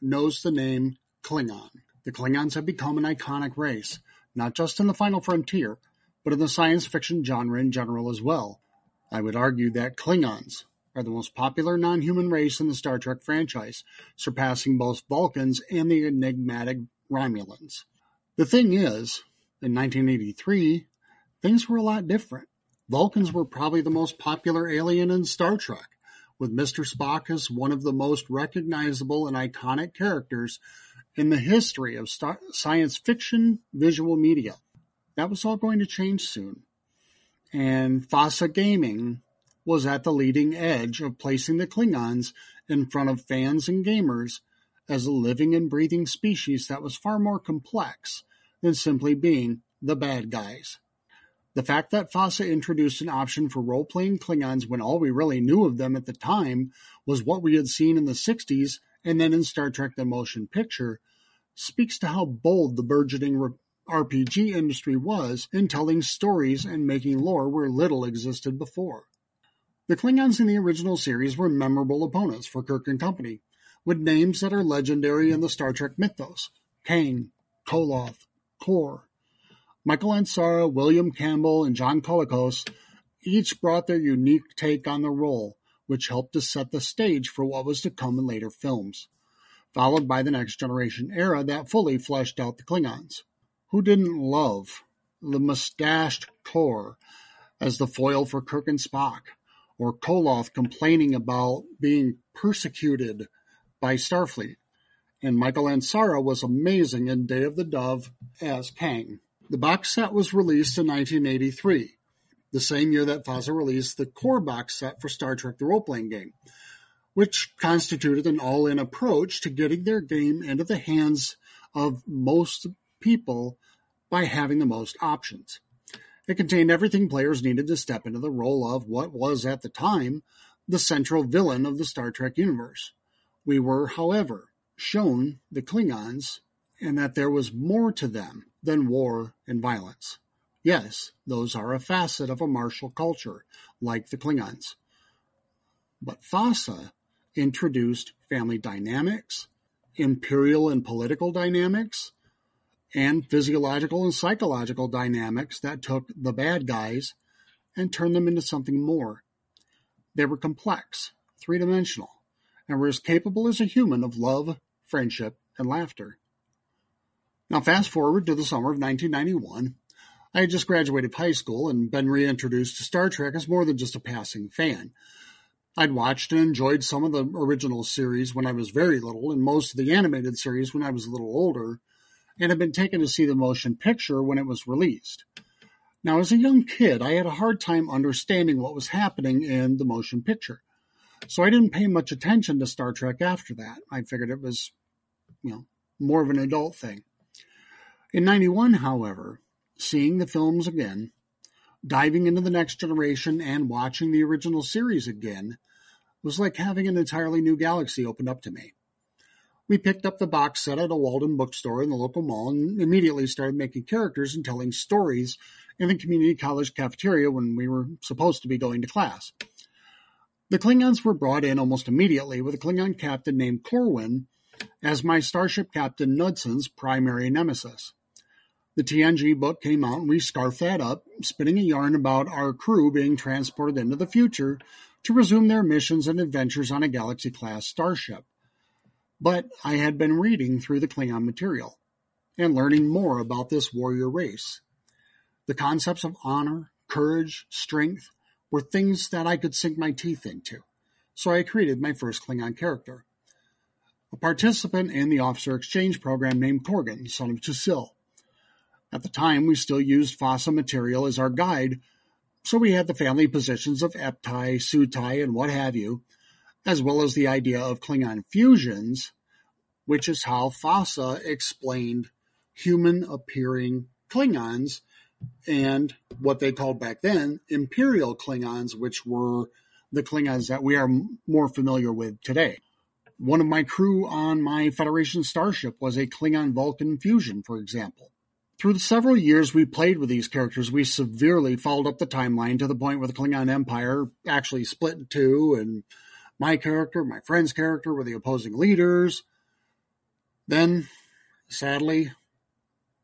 knows the name Klingon. The Klingons have become an iconic race, not just in the final frontier, but in the science fiction genre in general as well. I would argue that Klingons, are the most popular non-human race in the Star Trek franchise, surpassing both Vulcans and the enigmatic Romulans. The thing is, in 1983, things were a lot different. Vulcans were probably the most popular alien in Star Trek, with Mr. Spock as one of the most recognizable and iconic characters in the history of star- science fiction visual media. That was all going to change soon. And FASA Gaming was at the leading edge of placing the Klingons in front of fans and gamers as a living and breathing species that was far more complex than simply being the bad guys. The fact that FASA introduced an option for role playing Klingons when all we really knew of them at the time was what we had seen in the 60s and then in Star Trek The Motion Picture speaks to how bold the burgeoning RPG industry was in telling stories and making lore where little existed before. The Klingons in the original series were memorable opponents for Kirk and company, with names that are legendary in the Star Trek mythos Kang, Koloth, Kor. Michael Ansara, William Campbell, and John Colicos each brought their unique take on the role, which helped to set the stage for what was to come in later films, followed by the Next Generation era that fully fleshed out the Klingons. Who didn't love the mustached Kor as the foil for Kirk and Spock? or Koloth complaining about being persecuted by Starfleet. And Michael Ansara was amazing in Day of the Dove as Kang. The box set was released in 1983, the same year that FASA released the core box set for Star Trek the role playing game, which constituted an all in approach to getting their game into the hands of most people by having the most options. It contained everything players needed to step into the role of what was, at the time, the central villain of the Star Trek universe. We were, however, shown the Klingons and that there was more to them than war and violence. Yes, those are a facet of a martial culture, like the Klingons. But FASA introduced family dynamics, imperial and political dynamics, and physiological and psychological dynamics that took the bad guys and turned them into something more. They were complex, three dimensional, and were as capable as a human of love, friendship, and laughter. Now, fast forward to the summer of 1991. I had just graduated high school and been reintroduced to Star Trek as more than just a passing fan. I'd watched and enjoyed some of the original series when I was very little, and most of the animated series when I was a little older, and had been taken to see the motion picture when it was released. Now, as a young kid, I had a hard time understanding what was happening in the motion picture. So I didn't pay much attention to Star Trek after that. I figured it was, you know, more of an adult thing. In 91, however, seeing the films again, diving into the next generation and watching the original series again was like having an entirely new galaxy opened up to me. We picked up the box set at a Walden bookstore in the local mall and immediately started making characters and telling stories in the community college cafeteria when we were supposed to be going to class. The Klingons were brought in almost immediately with a Klingon captain named Corwin as my starship captain Knudson's primary nemesis. The TNG book came out and we scarfed that up, spinning a yarn about our crew being transported into the future to resume their missions and adventures on a Galaxy class starship. But I had been reading through the Klingon material and learning more about this warrior race. The concepts of honor, courage, strength were things that I could sink my teeth into, so I created my first Klingon character. A participant in the officer exchange program named Korgan, son of Tusil. At the time, we still used FASA material as our guide, so we had the family positions of epetai, Sutai, and what have you, as well as the idea of Klingon fusions, which is how FASA explained human appearing Klingons and what they called back then Imperial Klingons, which were the Klingons that we are more familiar with today. One of my crew on my Federation starship was a Klingon Vulcan fusion, for example. Through the several years we played with these characters, we severely followed up the timeline to the point where the Klingon Empire actually split in two, and my character, my friend's character were the opposing leaders. Then, sadly,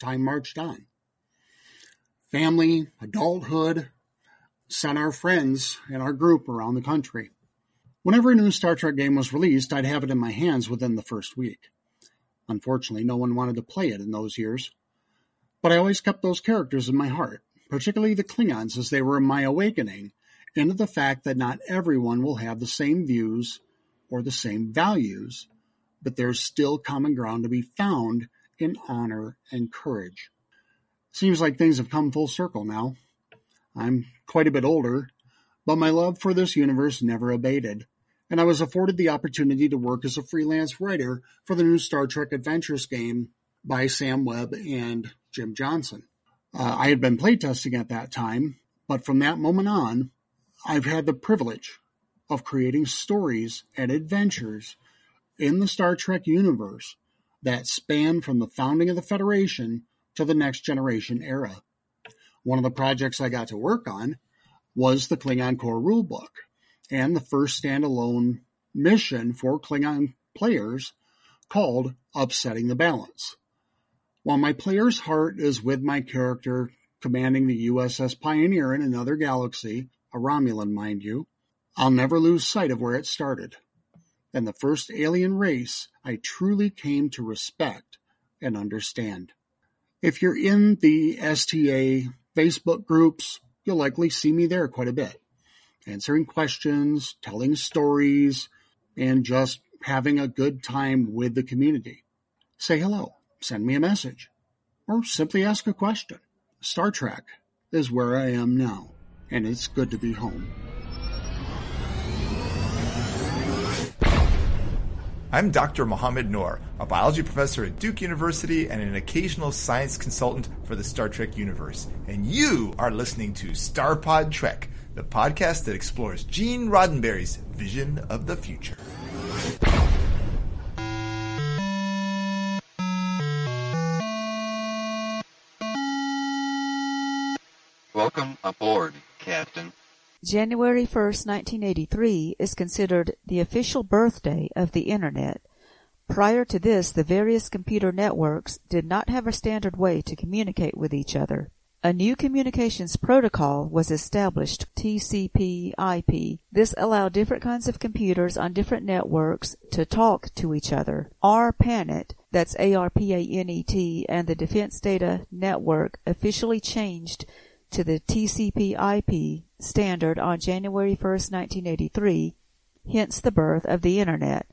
time marched on. Family, adulthood, sent our friends and our group around the country. Whenever a new Star Trek game was released, I'd have it in my hands within the first week. Unfortunately, no one wanted to play it in those years. But I always kept those characters in my heart, particularly the Klingons, as they were my awakening into the fact that not everyone will have the same views or the same values, but there's still common ground to be found in honor and courage. Seems like things have come full circle now. I'm quite a bit older, but my love for this universe never abated, and I was afforded the opportunity to work as a freelance writer for the new Star Trek Adventures game by Sam Webb and Jim Johnson. Uh, I had been playtesting at that time, but from that moment on, I've had the privilege of creating stories and adventures in the Star Trek universe that span from the founding of the Federation to the next generation era. One of the projects I got to work on was the Klingon Core Rulebook and the first standalone mission for Klingon players called Upsetting the Balance. While my player's heart is with my character commanding the USS Pioneer in another galaxy, a Romulan, mind you, I'll never lose sight of where it started, and the first alien race I truly came to respect and understand. If you're in the STA Facebook groups, you'll likely see me there quite a bit, answering questions, telling stories, and just having a good time with the community. Say hello send me a message, or simply ask a question. Star Trek is where I am now, and it's good to be home. I'm Dr. Mohamed Noor, a biology professor at Duke University and an occasional science consultant for the Star Trek universe. And you are listening to Starpod Trek, the podcast that explores Gene Roddenberry's vision of the future. Welcome aboard, Captain. January 1st, 1983 is considered the official birthday of the Internet. Prior to this, the various computer networks did not have a standard way to communicate with each other. A new communications protocol was established, TCP/IP. This allowed different kinds of computers on different networks to talk to each other. ARPANET, that's A-R-P-A-N-E-T, and the Defense Data Network officially changed to the TCP/IP standard on January 1, 1983, hence the birth of the Internet.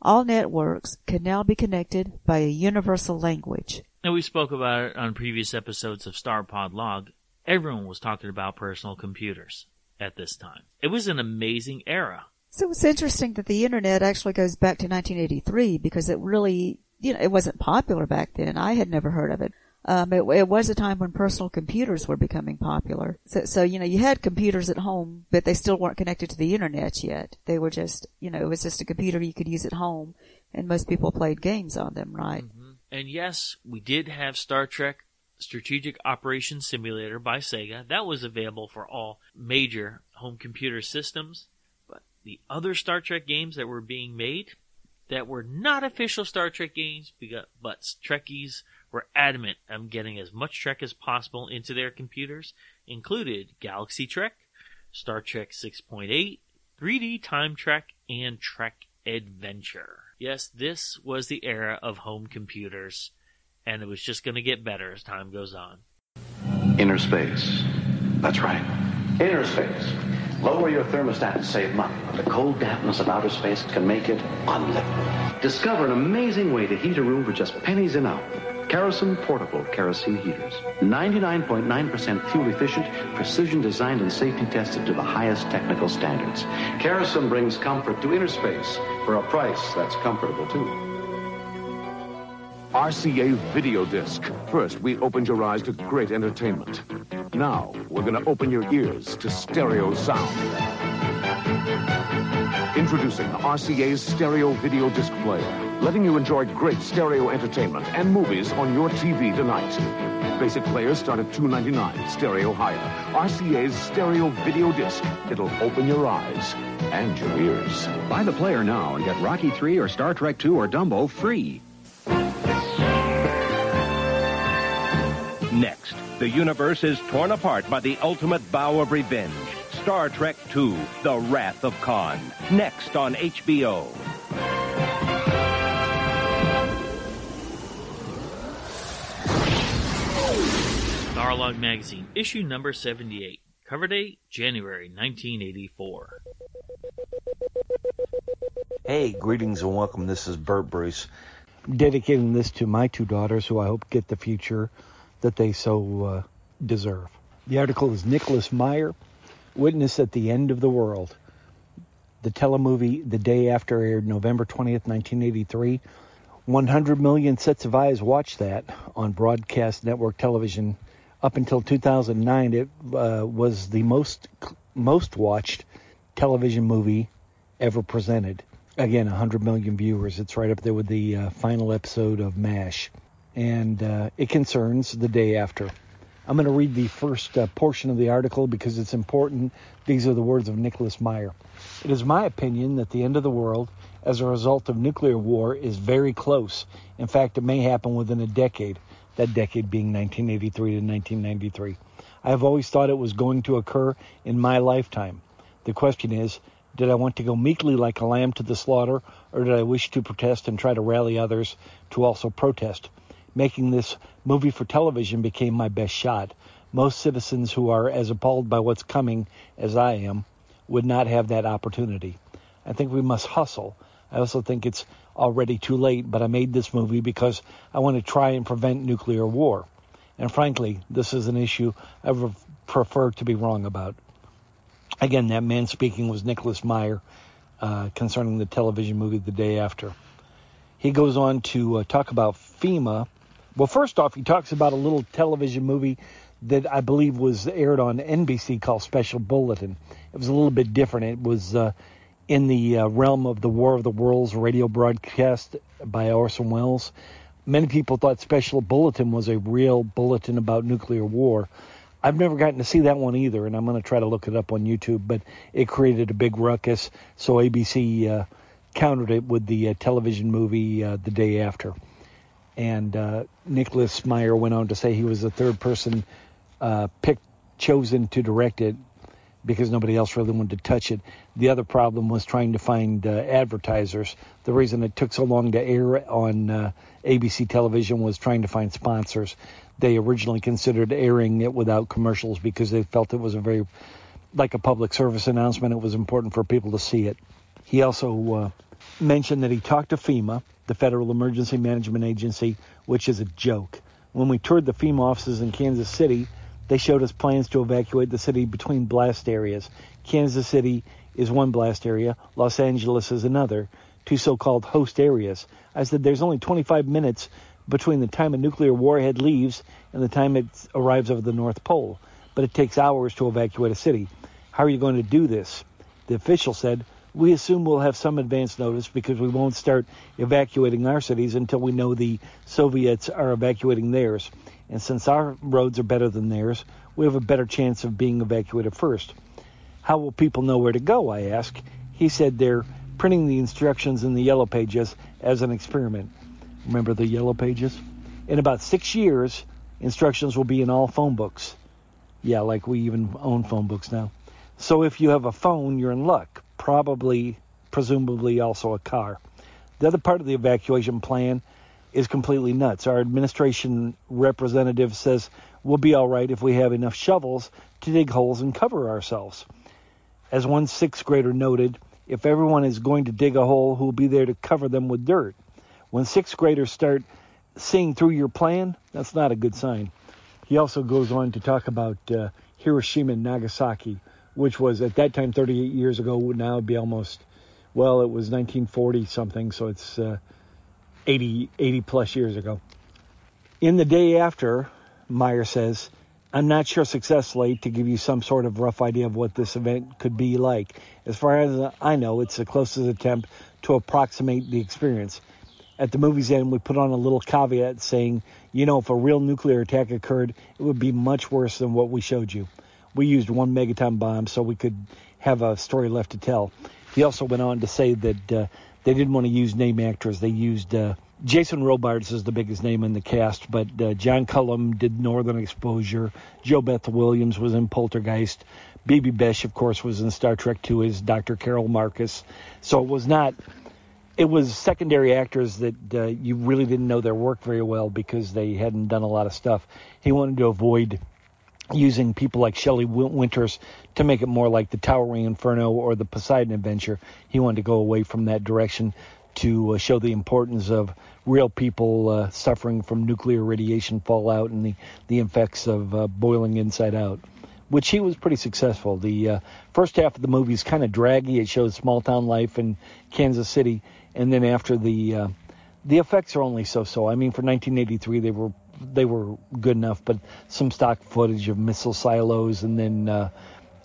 All networks can now be connected by a universal language. And we spoke about it on previous episodes of Starpod Log. Everyone was talking about personal computers at this time. It was an amazing era. So it's interesting that the internet actually goes back to 1983 because it really, you know, it wasn't popular back then. I had never heard of it. Um, it, it, was a time when personal computers were becoming popular. So, so, you know, you had computers at home, but they still weren't connected to the internet yet. They were just, you know, it was just a computer you could use at home, and most people played games on them, right? Mm-hmm. And yes, we did have Star Trek Strategic Operations Simulator by Sega. That was available for all major home computer systems. But the other Star Trek games that were being made that were not official Star Trek games, but Trekkies were adamant on getting as much Trek as possible into their computers, included Galaxy Trek, Star Trek 6.8, 3D Time Trek, and Trek Adventure. Yes, this was the era of home computers, and it was just going to get better as time goes on. Inner space. That's right. Inner space. Lower your thermostat and save money. The cold dampness of outer space can make it unlivable. Discover an amazing way to heat a room for just pennies an hour. Kerosene portable kerosene heaters. 99.9% fuel efficient, precision designed and safety tested to the highest technical standards. Kerosene brings comfort to inner space for a price that's comfortable too. RCA Video Disc. First, we opened your eyes to great entertainment. Now, we're going to open your ears to stereo sound. Introducing RCA's Stereo Video Disc Player, letting you enjoy great stereo entertainment and movies on your TV tonight. Basic players start at $2.99, stereo higher. RCA's Stereo Video Disc. It'll open your eyes and your ears. Buy the player now and get Rocky 3 or Star Trek 2 or Dumbo free. Next, the universe is torn apart by the ultimate bow of revenge. Star Trek II, The Wrath of Khan. Next on HBO. Starlog Magazine, issue number 78. Cover date, January 1984. Hey, greetings and welcome. This is Bert Bruce. I'm dedicating this to my two daughters who I hope get the future that they so uh, deserve. The article is Nicholas Meyer, Witness at the End of the World. The telemovie The Day After aired November 20th, 1983. 100 million sets of eyes watched that on broadcast network television. Up until 2009, it uh, was the most most watched television movie ever presented. Again, 100 million viewers. It's right up there with the uh, final episode of MASH and uh, it concerns the day after. I'm going to read the first uh, portion of the article because it's important. These are the words of Nicholas Meyer. It is my opinion that the end of the world as a result of nuclear war is very close. In fact, it may happen within a decade, that decade being 1983 to 1993. I have always thought it was going to occur in my lifetime. The question is, did I want to go meekly like a lamb to the slaughter, or did I wish to protest and try to rally others to also protest? Making this movie for television became my best shot. Most citizens who are as appalled by what's coming as I am would not have that opportunity. I think we must hustle. I also think it's already too late, but I made this movie because I want to try and prevent nuclear war. And frankly, this is an issue I would prefer to be wrong about. Again, that man speaking was Nicholas Meyer uh, concerning the television movie The Day After. He goes on to uh, talk about FEMA. Well, first off, he talks about a little television movie that I believe was aired on NBC called Special Bulletin. It was a little bit different. It was uh, in the uh, realm of the War of the Worlds radio broadcast by Orson Welles. Many people thought Special Bulletin was a real bulletin about nuclear war. I've never gotten to see that one either, and I'm going to try to look it up on YouTube. But it created a big ruckus, so ABC uh, countered it with the uh, television movie uh, the day after. And uh, Nicholas Meyer went on to say he was the third person uh, picked, chosen to direct it because nobody else really wanted to touch it. The other problem was trying to find uh, advertisers. The reason it took so long to air on uh, ABC television was trying to find sponsors. They originally considered airing it without commercials because they felt it was a very, like a public service announcement. It was important for people to see it. He also uh, mentioned that he talked to FEMA, the Federal Emergency Management Agency, which is a joke. When we toured the FEMA offices in Kansas City, they showed us plans to evacuate the city between blast areas. Kansas City is one blast area, Los Angeles is another, two so-called host areas. I said there's only 25 minutes between the time a nuclear warhead leaves and the time it arrives over the North Pole, but it takes hours to evacuate a city. How are you going to do this? The official said, we assume we'll have some advance notice because we won't start evacuating our cities until we know the Soviets are evacuating theirs. And since our roads are better than theirs, we have a better chance of being evacuated first. How will people know where to go? I asked. He said they're printing the instructions in the yellow pages as an experiment. Remember the yellow pages? In about six years, instructions will be in all phone books. Yeah, like we even own phone books now. So if you have a phone, you're in luck. Probably, presumably also a car. The other part of the evacuation plan is completely nuts. Our administration representative says we'll be all right if we have enough shovels to dig holes and cover ourselves. As one sixth grader noted, if everyone is going to dig a hole, who'll be there to cover them with dirt? When sixth graders start seeing through your plan, that's not a good sign. He also goes on to talk about uh, Hiroshima and Nagasaki, which was at that time 38 years ago, would now be almost, well, it was 1940 something, so it's uh, 80, 80 plus years ago. In the day after, Meyer says, I'm not sure successfully to give you some sort of rough idea of what this event could be like. As far as I know, it's the closest attempt to approximate the experience. At the movie's end, we put on a little caveat saying, you know, if a real nuclear attack occurred, it would be much worse than what we showed you. We used one megaton bomb so we could have a story left to tell. He also went on to say that uh, they didn't want to use name actors. They used uh, Jason Robards is the biggest name in the cast, but uh, John Cullum did Northern Exposure. JoBeth Williams was in Poltergeist. Bibi Besch, of course, was in Star Trek II as Dr. Carol Marcus. So it was not. It was secondary actors that uh, you really didn't know their work very well because they hadn't done a lot of stuff. He wanted to avoid using people like Shelley Winters to make it more like the Towering Inferno or the Poseidon Adventure. He wanted to go away from that direction to uh, show the importance of real people uh, suffering from nuclear radiation fallout and the, the effects of uh, boiling inside out, which he was pretty successful. The uh, first half of the movie is kind of draggy. It shows small town life in Kansas City, and then after the uh, the effects are only so-so. I mean, for 1983, they were they were good enough, but some stock footage of missile silos and then, uh,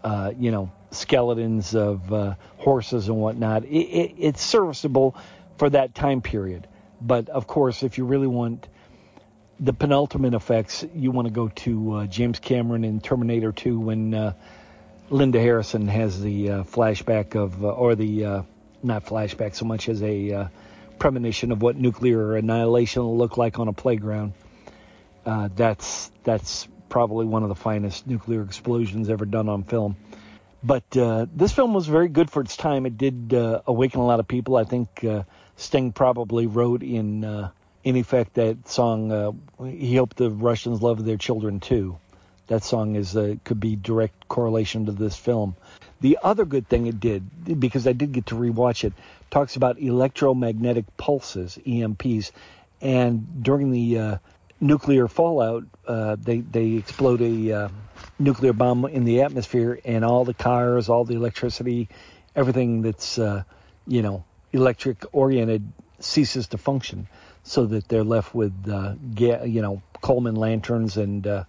uh, you know, skeletons of uh, horses and whatnot. It, it, it's serviceable for that time period. But of course, if you really want the penultimate effects, you want to go to uh, James Cameron in Terminator 2 when uh, Linda Harrison has the uh, flashback of, or the, not flashback so much as a premonition of what nuclear annihilation will look like on a playground. Uh, that's that's probably one of the finest nuclear explosions ever done on film. But uh, this film was very good for its time. It did uh, awaken a lot of people. I think uh, Sting probably wrote in uh, in effect that song. He hoped the Russians loved their children too. That song is could be direct correlation to this film. The other good thing it did, because I did get to rewatch it, talks about electromagnetic pulses, EMPs, and during the uh, nuclear fallout, uh, they they explode a uh, nuclear bomb in the atmosphere, and all the cars, all the electricity, everything that's uh, you know electric oriented ceases to function, so that they're left with uh, ga- you know Coleman lanterns and uh,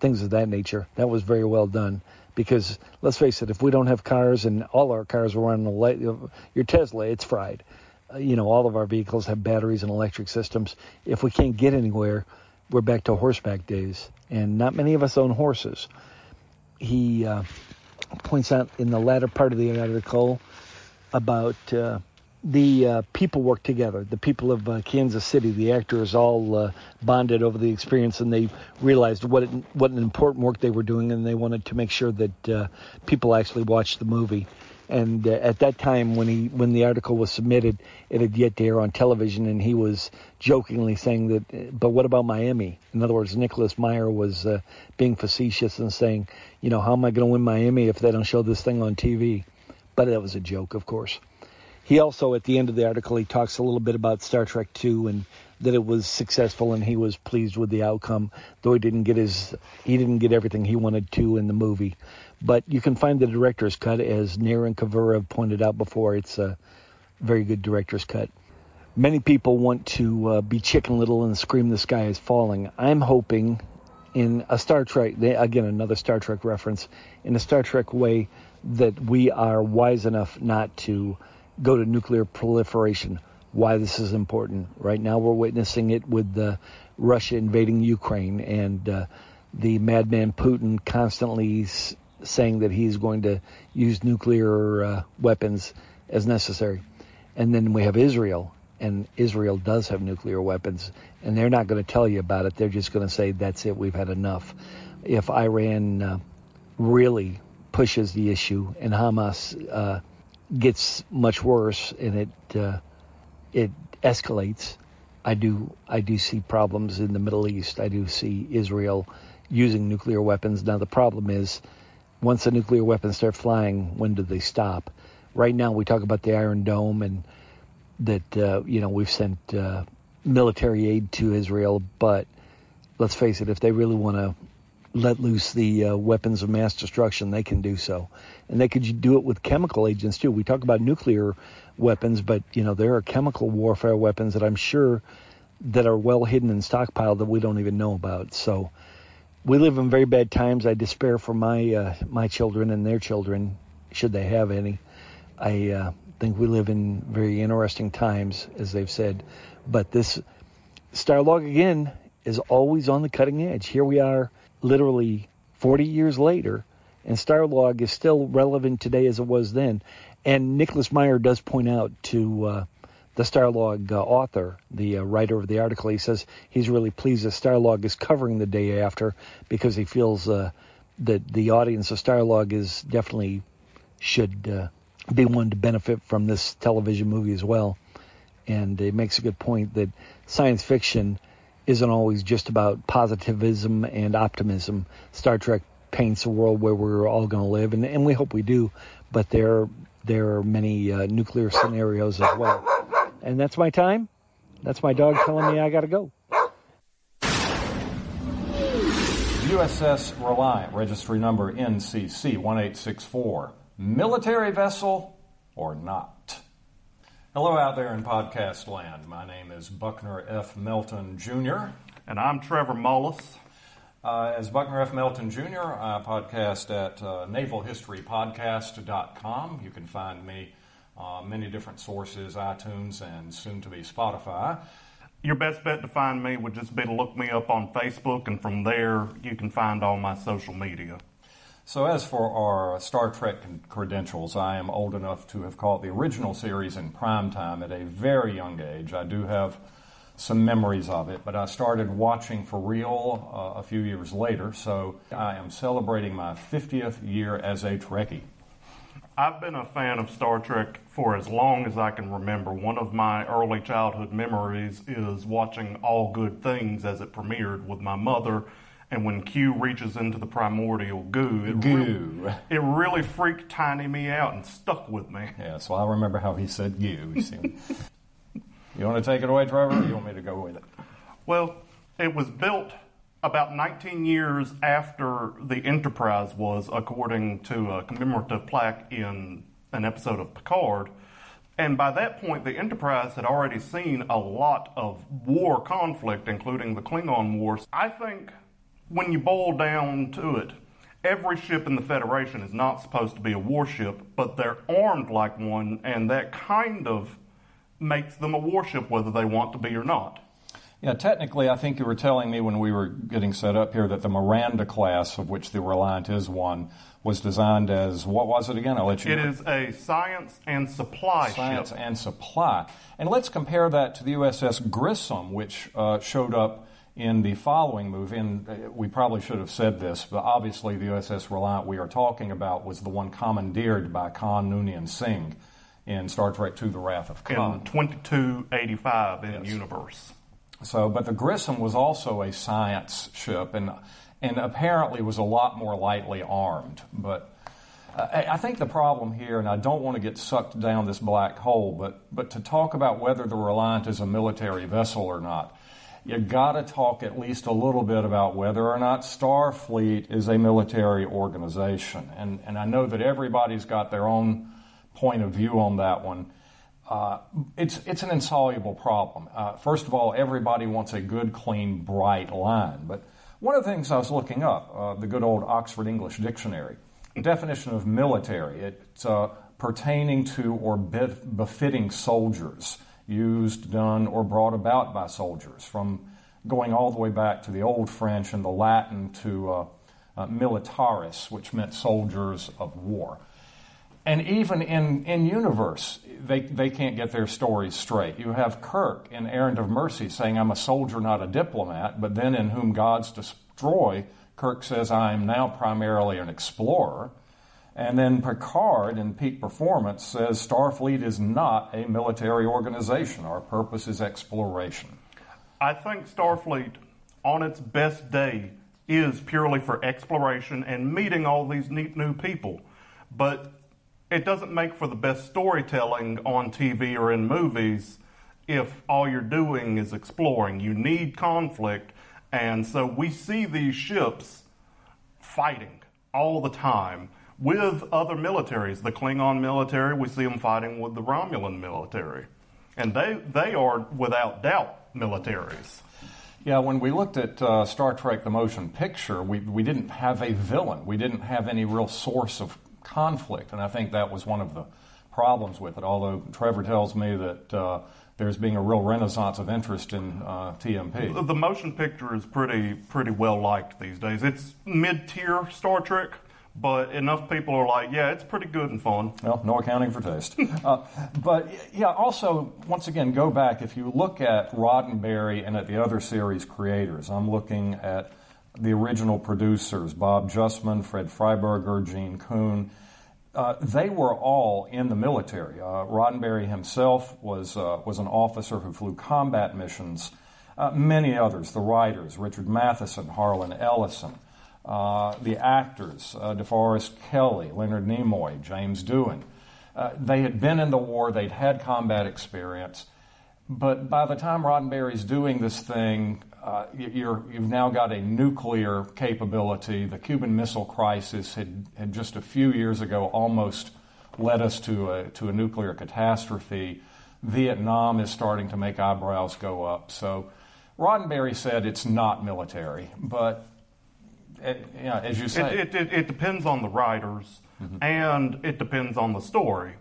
things of that nature. That was very well done because let's face it, if we don't have cars and all our cars were on the your Tesla, it's fried. Uh, you know, all of our vehicles have batteries and electric systems. If we can't get anywhere, we're back to horseback days, and not many of us own horses. He uh, points out in the latter part of the article about uh, the uh, people work together. The people of uh, Kansas City, the actors, all uh, bonded over the experience, and they realized what it, what an important work they were doing, and they wanted to make sure that uh, people actually watched the movie. And uh, at that time, when he when the article was submitted, it had yet to air on television, and he was jokingly saying that, "But what about Miami?" In other words, Nicholas Meyer was uh, being facetious and saying, "You know, how am I going to win Miami if they don't show this thing on TV?" But that was a joke, of course. He also, at the end of the article, he talks a little bit about Star Trek II and that it was successful and he was pleased with the outcome, though he didn't get his he didn't get everything he wanted to in the movie. But you can find the director's cut, as Nair and Kavura have pointed out before. It's a very good director's cut. Many people want to uh, be Chicken Little and scream the sky is falling. I'm hoping in a Star Trek, again, another Star Trek reference, in a Star Trek way that we are wise enough not to go to nuclear proliferation. Why this is important. Right now, we're witnessing it with Russia invading Ukraine and uh, the madman Putin constantly saying that he's going to use nuclear uh, weapons as necessary. And then we have Israel, and Israel does have nuclear weapons, and they're not going to tell you about it. They're just going to say, that's it, we've had enough. If Iran uh, really pushes the issue and Hamas uh, gets much worse and it uh, it escalates, I do I do see problems in the Middle East. I do see Israel using nuclear weapons. Now the problem is, once the nuclear weapons start flying, when do they stop? Right now we talk about the Iron Dome and that uh, you know we've sent uh, military aid to Israel, but let's face it, if they really want to let loose the uh, weapons of mass destruction, they can do so. And they could do it with chemical agents too. We talk about nuclear weapons, but you know there are chemical warfare weapons that I'm sure that are well hidden and stockpiled that we don't even know about. So we live in very bad times. I despair for my uh, my children and their children, should they have any. I uh, think we live in very interesting times, as they've said. But this Starlog again is always on the cutting edge. Here we are literally 40 years later, and Starlog is still relevant today as it was then. And Nicholas Meyer does point out to uh, the Starlog uh, author, the uh, writer of the article, he says he's really pleased that Starlog is covering the day after because he feels uh, that the audience of Starlog is definitely should uh, be one to benefit from this television movie as well. And it makes a good point that science fiction isn't always just about positivism and optimism. Star Trek paints a world where we're all going to live, and, and we hope we do. But there there are many uh, nuclear scenarios as well. And that's my time. That's my dog telling me I got to go. USS Reliant, registry number NCC 1864. Military vessel or not? Hello out there in podcast land. My name is Buckner F. Melton Jr. And I'm Trevor Mullis. Uh, as Buckner F. Melton Jr., I podcast at uh, navalhistorypodcast.com. You can find me uh, many different sources, iTunes, and soon to be Spotify. Your best bet to find me would just be to look me up on Facebook, and from there you can find all my social media. So, as for our Star Trek credentials, I am old enough to have caught the original series in prime time at a very young age. I do have some memories of it, but I started watching for real uh, a few years later, so I am celebrating my 50th year as a Trekkie. I've been a fan of Star Trek for as long as I can remember. One of my early childhood memories is watching All Good Things as it premiered with my mother. And when Q reaches into the primordial goo, it, Goo. Really, it really freaked Tiny me out and stuck with me. Yeah, so I remember how he said goo. You, you want to take it away, Trevor, or you want me to go with it? Well, it was built about 19 years after the Enterprise was, according to a commemorative plaque in an episode of Picard. And by that point, the Enterprise had already seen a lot of war conflict, including the Klingon Wars. I think when you boil down to it, every ship in the Federation is not supposed to be a warship, but they're armed like one, and that kind of makes them a warship whether they want to be or not. Yeah, technically, I think you were telling me when we were getting set up here that the Miranda class, of which the Reliant is one, was designed as what was it again? I'll let you. It is a science and supply science ship. and supply, and let's compare that to the USS Grissom, which uh, showed up in the following movie. And uh, we probably should have said this, but obviously the USS Reliant we are talking about was the one commandeered by Khan Noonien Singh in Star Trek II: The Wrath of Khan. in 2285 in universe. So, but the Grissom was also a science ship, and and apparently was a lot more lightly armed. But uh, I think the problem here, and I don't want to get sucked down this black hole, but but to talk about whether the Reliant is a military vessel or not, you got to talk at least a little bit about whether or not Starfleet is a military organization. And and I know that everybody's got their own point of view on that one. Uh, it's it's an insoluble problem. Uh, first of all, everybody wants a good, clean, bright line. But one of the things I was looking up, uh, the good old Oxford English Dictionary, definition of military, it's uh, pertaining to or befitting soldiers, used, done, or brought about by soldiers, from going all the way back to the Old French and the Latin to uh, uh, militaris, which meant soldiers of war. And even in, in universe, they, they can't get their stories straight. You have Kirk in Errand of Mercy saying, I'm a soldier, not a diplomat, but then in Whom Gods Destroy, Kirk says, I am now primarily an explorer. And then Picard in Peak Performance says, Starfleet is not a military organization. Our purpose is exploration. I think Starfleet, on its best day, is purely for exploration and meeting all these neat new people. But it doesn't make for the best storytelling on TV or in movies if all you're doing is exploring. You need conflict, and so we see these ships fighting all the time with other militaries. The Klingon military, we see them fighting with the Romulan military. And they, they are, without doubt, militaries. Yeah, when we looked at uh, Star Trek the motion picture, we, we didn't have a villain. We didn't have any real source of conflict, and I think that was one of the problems with it. Although Trevor tells me that uh, there's being a real renaissance of interest in uh, TMP. The motion picture is pretty pretty well liked these days. It's mid tier Star Trek, but enough people are like, yeah, it's pretty good and fun. Well, no accounting for taste. uh, but yeah, also once again, go back. If you look at Roddenberry and at the other series creators, I'm looking at the original producers, Bob Justman, Fred Freiberger, Gene Coon. Uh, they were all in the military. Uh, Roddenberry himself was uh, was an officer who flew combat missions. Uh, many others, the writers, Richard Matheson, Harlan Ellison, uh, the actors, DeForest Kelley, Leonard Nimoy, James Doohan. they had been in the war. They'd had combat experience. But by the time Roddenberry's doing this thing, uh, you have now got a nuclear capability. The Cuban Missile Crisis had, had just a few years ago almost led us to a, to a nuclear catastrophe. Vietnam is starting to make eyebrows go up. So Roddenberry said it's not military, but it, yeah, as you say, it, it, it, depends on the writers mm-hmm. and it depends on the story.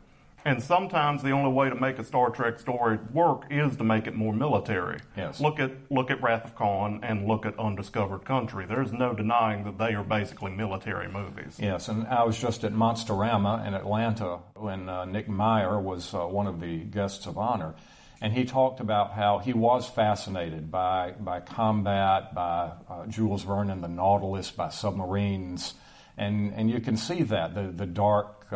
And sometimes the only way to make a Star Trek story work is to make it more military. Yes. Look at look at Wrath of Khan and look at Undiscovered Country. There's no denying that they are basically military movies. Yes, and I was just at Monsterama in Atlanta when uh, Nick Meyer was uh, one of the guests of honor, and he talked about how he was fascinated by by combat, by uh, Jules Verne, and the Nautilus, by submarines, and and you can see that the the dark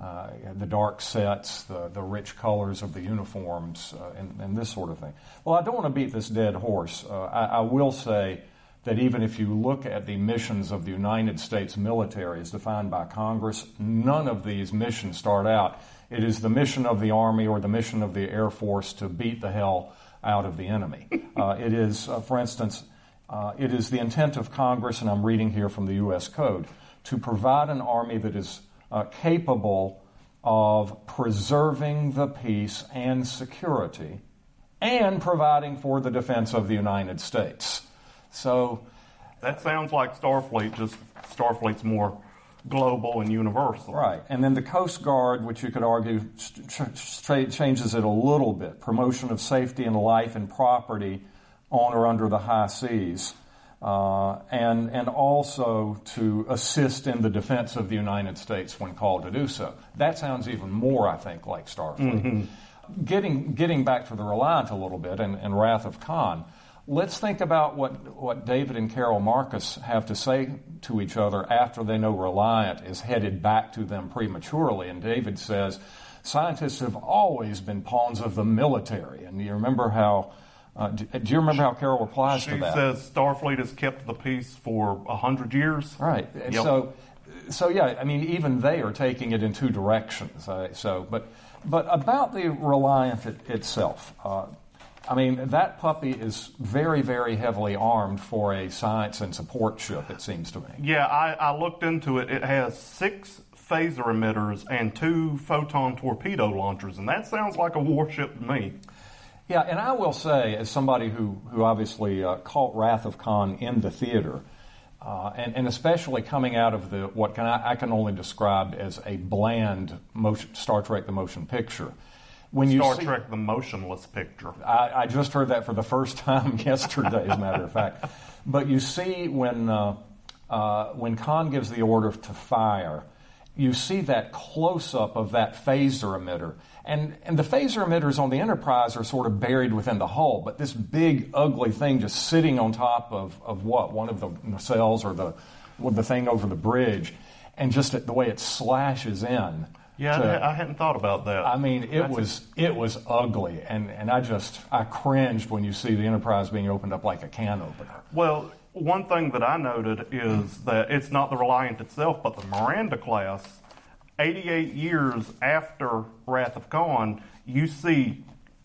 uh, the dark sets, the, the rich colors of the uniforms, uh, and, and, this sort of thing. Well, I don't want to beat this dead horse. Uh, I, I, will say that even if you look at the missions of the United States military as defined by Congress, none of these missions start out. It is the mission of the Army or the mission of the Air Force to beat the hell out of the enemy. Uh, it is, uh, for instance, uh, it is the intent of Congress, and I'm reading here from the U.S. Code, to provide an army that is uh, capable of preserving the peace and security and providing for the defense of the United States. So that sounds like Starfleet, just Starfleet's more global and universal. Right. And then the Coast Guard, which you could argue changes it a little bit promotion of safety and life and property on or under the high seas. Uh, and and also to assist in the defense of the United States when called to do so. That sounds even more, I think, like Starfleet. Mm-hmm. Getting getting back to the Reliant a little bit and, and Wrath of Khan. Let's think about what, what David and Carol Marcus have to say to each other after they know Reliant is headed back to them prematurely. And David says, scientists have always been pawns of the military. And you remember how uh, do, do, you remember how Carol replies she to that? She says Starfleet has kept the peace for a hundred years. Right. Yep. So, so yeah, I mean, even they are taking it in two directions. Uh, so, but but about the Reliant it, itself, uh, I mean, that puppy is very, very heavily armed for a science and support ship. It seems to me. Yeah, I, I looked into it. It has six phaser emitters and two photon torpedo launchers, and that sounds like a warship to me. Yeah, and I will say, as somebody who, who obviously uh, caught Wrath of Khan in the theater, uh, and, and, especially coming out of the what can I, I, can only describe as a bland motion, Star Trek the motion picture. When Star see, Trek the motionless picture. I, I, just heard that for the first time yesterday, as a matter of fact. But you see when uh, uh when Khan gives the order to fire, you see that close up of that phaser emitter. And, and the phaser emitters on the Enterprise are sort of buried within the hull, but this big, ugly thing just sitting on top of, of what? One of the nacelles or the, the thing over the bridge. And just the way it slashes in. Yeah, to, I hadn't thought about that. I mean, it That's was a... it was ugly, and, and I just I cringed when you see the Enterprise being opened up like a can opener. Well, one thing that I noted is that it's not the Reliant itself, but the Miranda class. 88 years after Wrath of Khan, you see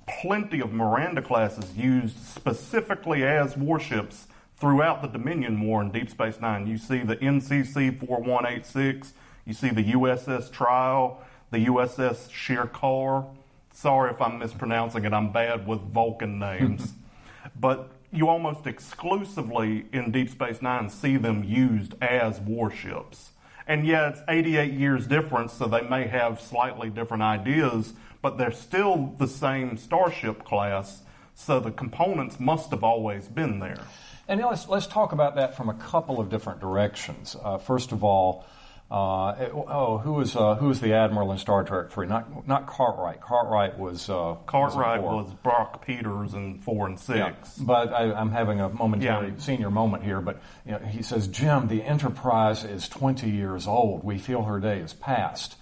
plenty of Miranda classes used specifically as warships throughout the Dominion War in Deep Space Nine. You see the NCC 4186, you see the USS Trial, the USS ShirKahr. Sorry if I'm mispronouncing it, I'm bad with Vulcan names. but you almost exclusively in Deep Space Nine see them used as warships. And yeah, it's 88 years difference, so they may have slightly different ideas, but they're still the same starship class, so the components must have always been there. And let's, let's talk about that from a couple of different directions. Uh, first of all, uh, oh, who was uh, who was the admiral in Star Trek Three? Not not Cartwright. Cartwright was uh, Cartwright was, was Brock Peters in four and six. Yeah. But I, am having a momentary yeah. senior moment here. But you know, he says, Jim, the Enterprise is 20 years old. We feel her day is past.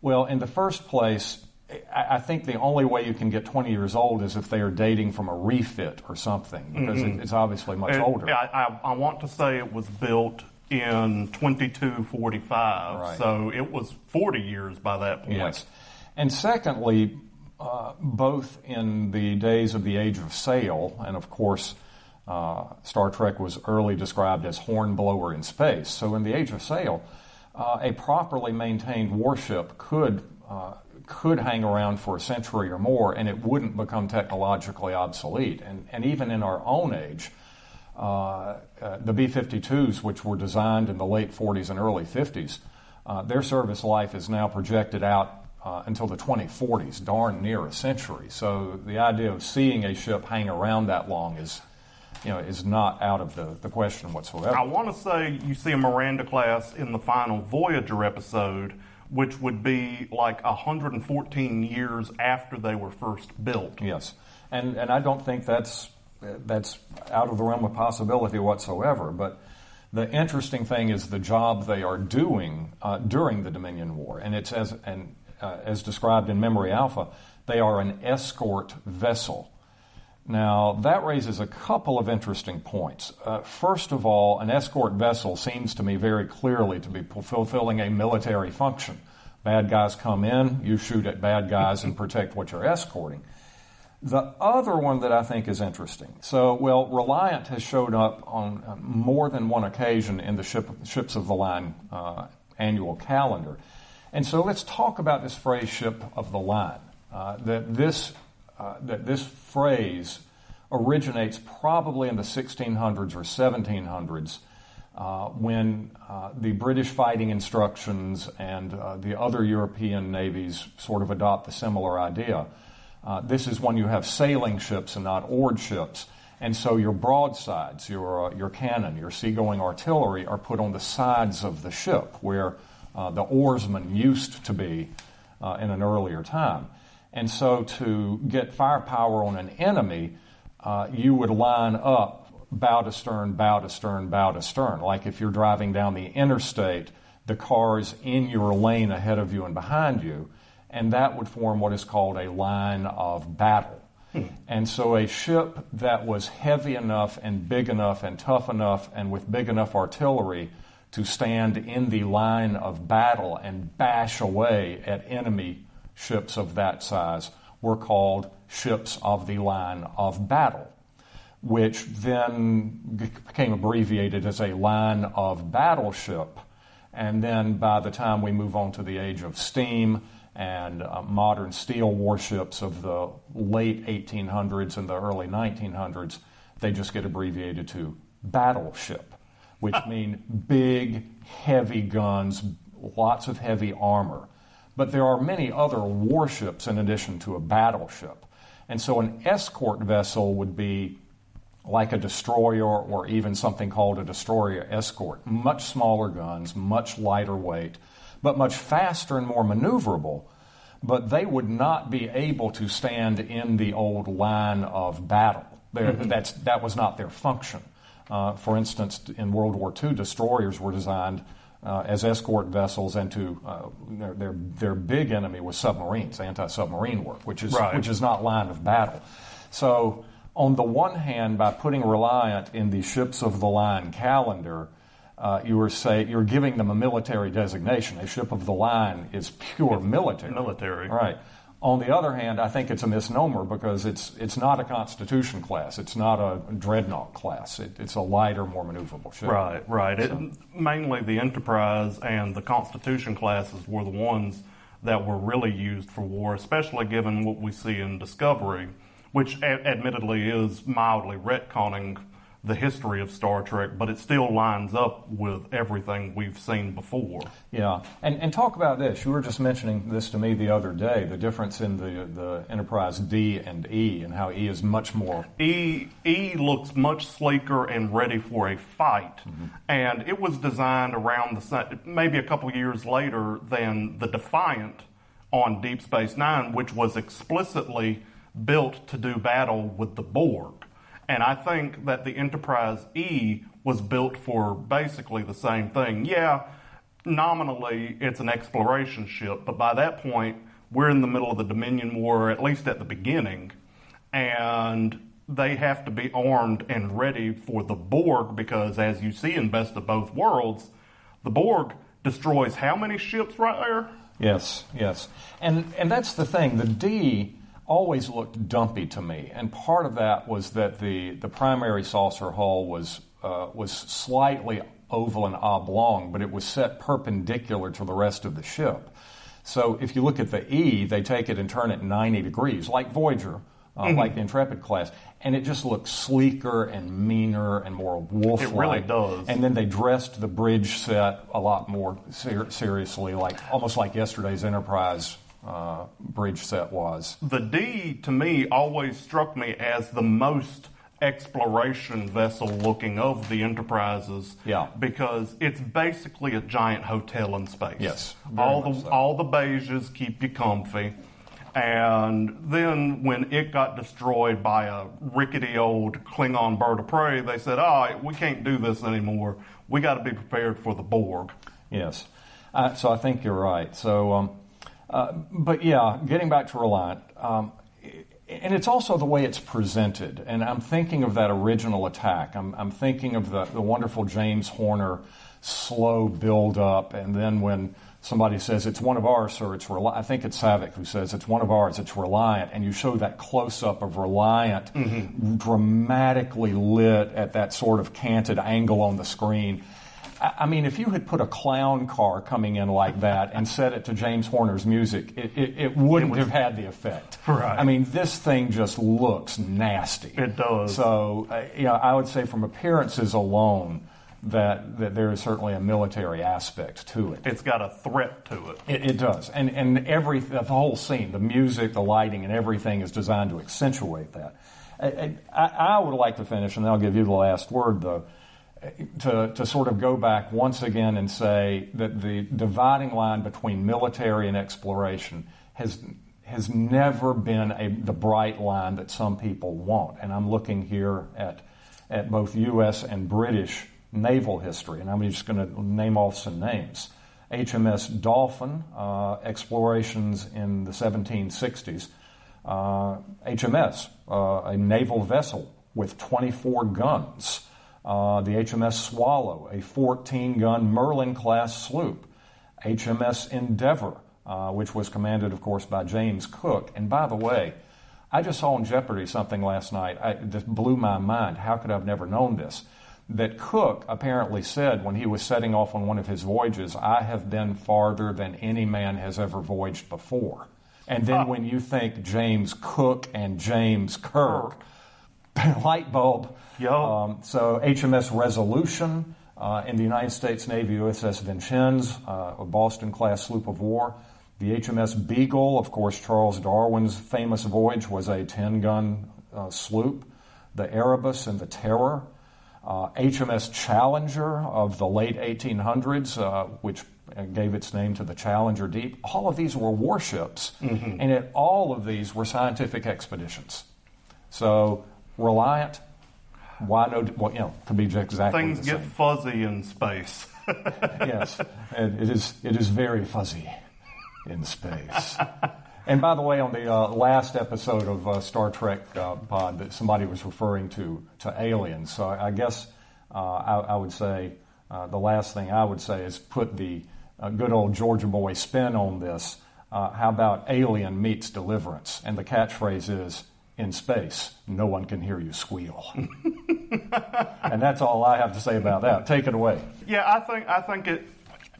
Well, in the first place, I think the only way you can get 20 years old is if they are dating from a refit or something, because mm-hmm. it's obviously much it, older. I, I, I, want to say it was built in 2245. Right. So it was 40 years by that point. Yes. And secondly, uh, both in the days of the Age of Sail, and of course, uh, Star Trek was early described as hornblower in space. So in the Age of Sail, uh, a properly maintained warship could uh, could hang around for a century or more, and it wouldn't become technologically obsolete. And, and even in our own age, uh, uh, the B-52s, which were designed in the late 40s and early 50s, uh, their service life is now projected out uh, until the 2040s, darn near a century. So the idea of seeing a ship hang around that long is, you know, is not out of the, the question whatsoever. I want to say you see a Miranda class in the final Voyager episode, which would be like 114 years after they were first built. Yes, and and I don't think that's that's out of the realm of possibility whatsoever. But the interesting thing is the job they are doing uh, during the Dominion War, and it's as and uh, as described in Memory Alpha, they are an escort vessel. Now that raises a couple of interesting points. Uh, first of all, an escort vessel seems to me very clearly to be fulfilling a military function. Bad guys come in, you shoot at bad guys and protect what you're escorting. The other one that I think is interesting. So, well, Reliant has showed up on uh, more than one occasion in the ship, Ships of the Line uh, annual calendar. And so let's talk about this phrase "ship of the line." Uh, that this uh, that this phrase originates probably in the 1600s or 1700s. Uh, when uh, the British fighting instructions and uh, the other European navies sort of adopt the similar idea. Uh, this is when you have sailing ships and not oared ships. And so your broadsides, your, uh, your cannon, your seagoing artillery are put on the sides of the ship where uh, the oarsmen used to be in an earlier time. And so to get firepower on an enemy, you would line up bow to stern, bow to stern, bow to stern. Like if you're driving down the interstate, the cars in your lane ahead of you and behind you, and that would form what is called a line of battle. Hmm. And so a ship that was heavy enough and big enough and tough enough and with big enough artillery to stand in the line of battle and bash away at enemy ships of that size were called ships of the line of battle which then became abbreviated as a line of battleship. And then by the time we move on to the age of steam and uh, modern steel warships of the late 1800s and the early 1900s, they just get abbreviated to battleship, which mean big, heavy guns, lots of heavy armor. But there are many other warships in addition to a battleship. And so an escort vessel would be like a destroyer or even something called a destroyer escort. Much smaller guns, much lighter weight, but much faster and more maneuverable. But they would not be able to stand in the old line of battle. Mm-hmm. That's, that was not their function. Uh, for instance, in World War II, destroyers were designed uh, as escort vessels, and to uh, their, their, their big enemy was submarines, anti-submarine work, which is right. which is not line of battle. So on the one hand, by putting Reliant in the ships of the line calendar, uh, you were say you're giving them a military designation. A ship of the line is pure military. Military, right? On the other hand, I think it's a misnomer because it's it's not a Constitution class. It's not a dreadnought class. It, it's a lighter, more maneuverable ship. Right, right. So. It, mainly the Enterprise and the Constitution classes were the ones that were really used for war, especially given what we see in Discovery which a- admittedly is mildly retconning the history of Star Trek, but it still lines up with everything we've seen before. Yeah, and and talk about this. You were just mentioning this to me the other day. The difference in the the Enterprise D and E, and how E is much more. E E looks much sleeker and ready for a fight, mm-hmm. and it was designed around the maybe a couple years later than the Defiant on Deep Space Nine, which was explicitly built to do battle with the Borg. And I think that the Enterprise E was built for basically the same thing. Yeah, nominally it's an exploration ship, but by that point, we're in the middle of the Dominion War, at least at the beginning, and they have to be armed and ready for the Borg because, as you see in Best of Both Worlds, the Borg destroys how many ships right there? Yes, yes. And, and that's the thing. The D always looked dumpy to me, and part of that was that the, the primary saucer hull was uh, was slightly oval and oblong, but it was set perpendicular to the rest of the ship. So if you look at the E, they take it and turn it 90 degrees, like Voyager, uh, mm-hmm. like the Intrepid class, and it just looks sleeker and meaner and more wolf-like. It really does. And then they dressed the bridge set a lot more ser- seriously, like almost like yesterday's Enterprise uh, bridge set was. The D, to me, always struck me as the most exploration vessel looking of the enterprises. Yeah. Because it's basically a giant hotel in space. Yes. All the so. all the beiges keep you comfy. And then when it got destroyed by a rickety old Klingon bird of prey, they said, "Oh, we can't do this anymore. We got to be prepared for the Borg." Yes. Uh, so I think you're right. So um, uh, but yeah, getting back to Reliant, um, and it's also the way it's presented. And I'm thinking of that original attack. I'm, I'm thinking of the, the wonderful James Horner slow build up, and then when somebody says it's one of ours, sir, it's Reliant. I think it's Saavik who says it's one of ours, it's Reliant, and you show that close up of Reliant mm-hmm. dramatically lit at that sort of canted angle on the screen. I mean, if you had put a clown car coming in like that and set it to James Horner's music, it, it, it wouldn't have had the effect. Right. I mean, this thing just looks nasty. It does. So, uh, you know, I would say from appearances alone, that, that there is certainly a military aspect to it. It's got a threat to it. It, it does, and and every the whole scene, the music, the lighting, and everything is designed to accentuate that. I, I, I would like to finish, and then I'll give you the last word, though, to to sort of go back once again and say that the dividing line between military and exploration has has never been a, the bright line that some people want, and I'm looking here at at both U.S. and British naval history, and I'm just going to name off some names. HMS Dolphin, uh, explorations in the 1760s. Uh, HMS, uh, a naval vessel with 24 guns. Uh, the HMS Swallow, a 14 gun Merlin class sloop. HMS Endeavour, uh, which was commanded, of course, by James Cook. And by the way, I just saw on Jeopardy something last night I, that blew my mind. How could I have never known this? that Cook apparently said when he was setting off on one of his voyages, I have been farther than any man has ever voyaged before. And then when you think James Cook and James Kirk, light bulb. Um, so HMS Resolution uh, in the United States Navy USS Vincennes, uh, a Boston class sloop of war. The HMS Beagle, of course, Charles Darwin's famous voyage was a 10 gun uh, sloop. The Erebus and the Terror. Uh, HMS Challenger of the late 1800s, uh, which gave its name to the Challenger Deep. All of these were warships, Mhm. and all of these were scientific expeditions. So Reliant, why no? Well, you know, to be exactly Things get same. fuzzy in space. yes, and it is. It is very fuzzy in space. And by the way, on the uh, last episode of uh, Star Trek uh, Pod, that somebody was referring to to aliens. So I, guess uh, I, I would say uh, the last thing I would say is put the uh, good old Georgia boy spin on this. Uh, how about Alien meets Deliverance? And the catchphrase is in space, no one can hear you squeal. and that's all I have to say about that. Take it away. Yeah, I think I think it.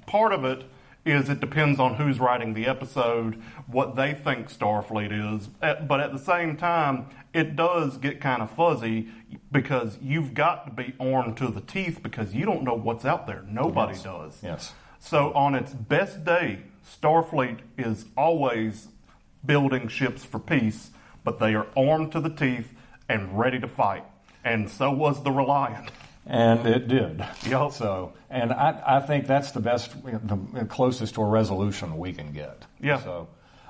Part of it is it depends on who's writing the episode, what they think Starfleet is. Eh, But at the same time, it does get kind of fuzzy because you've got to be armed to the teeth because you don't know what's out there. Nobody Yes. does. Yes. So on its best day, Starfleet is always building ships for peace, but they are armed to the teeth and ready to fight. And so was the Reliant. And it did. Yep. So, and I, I think that's the best, the closest to a resolution we can get. Yeah. So,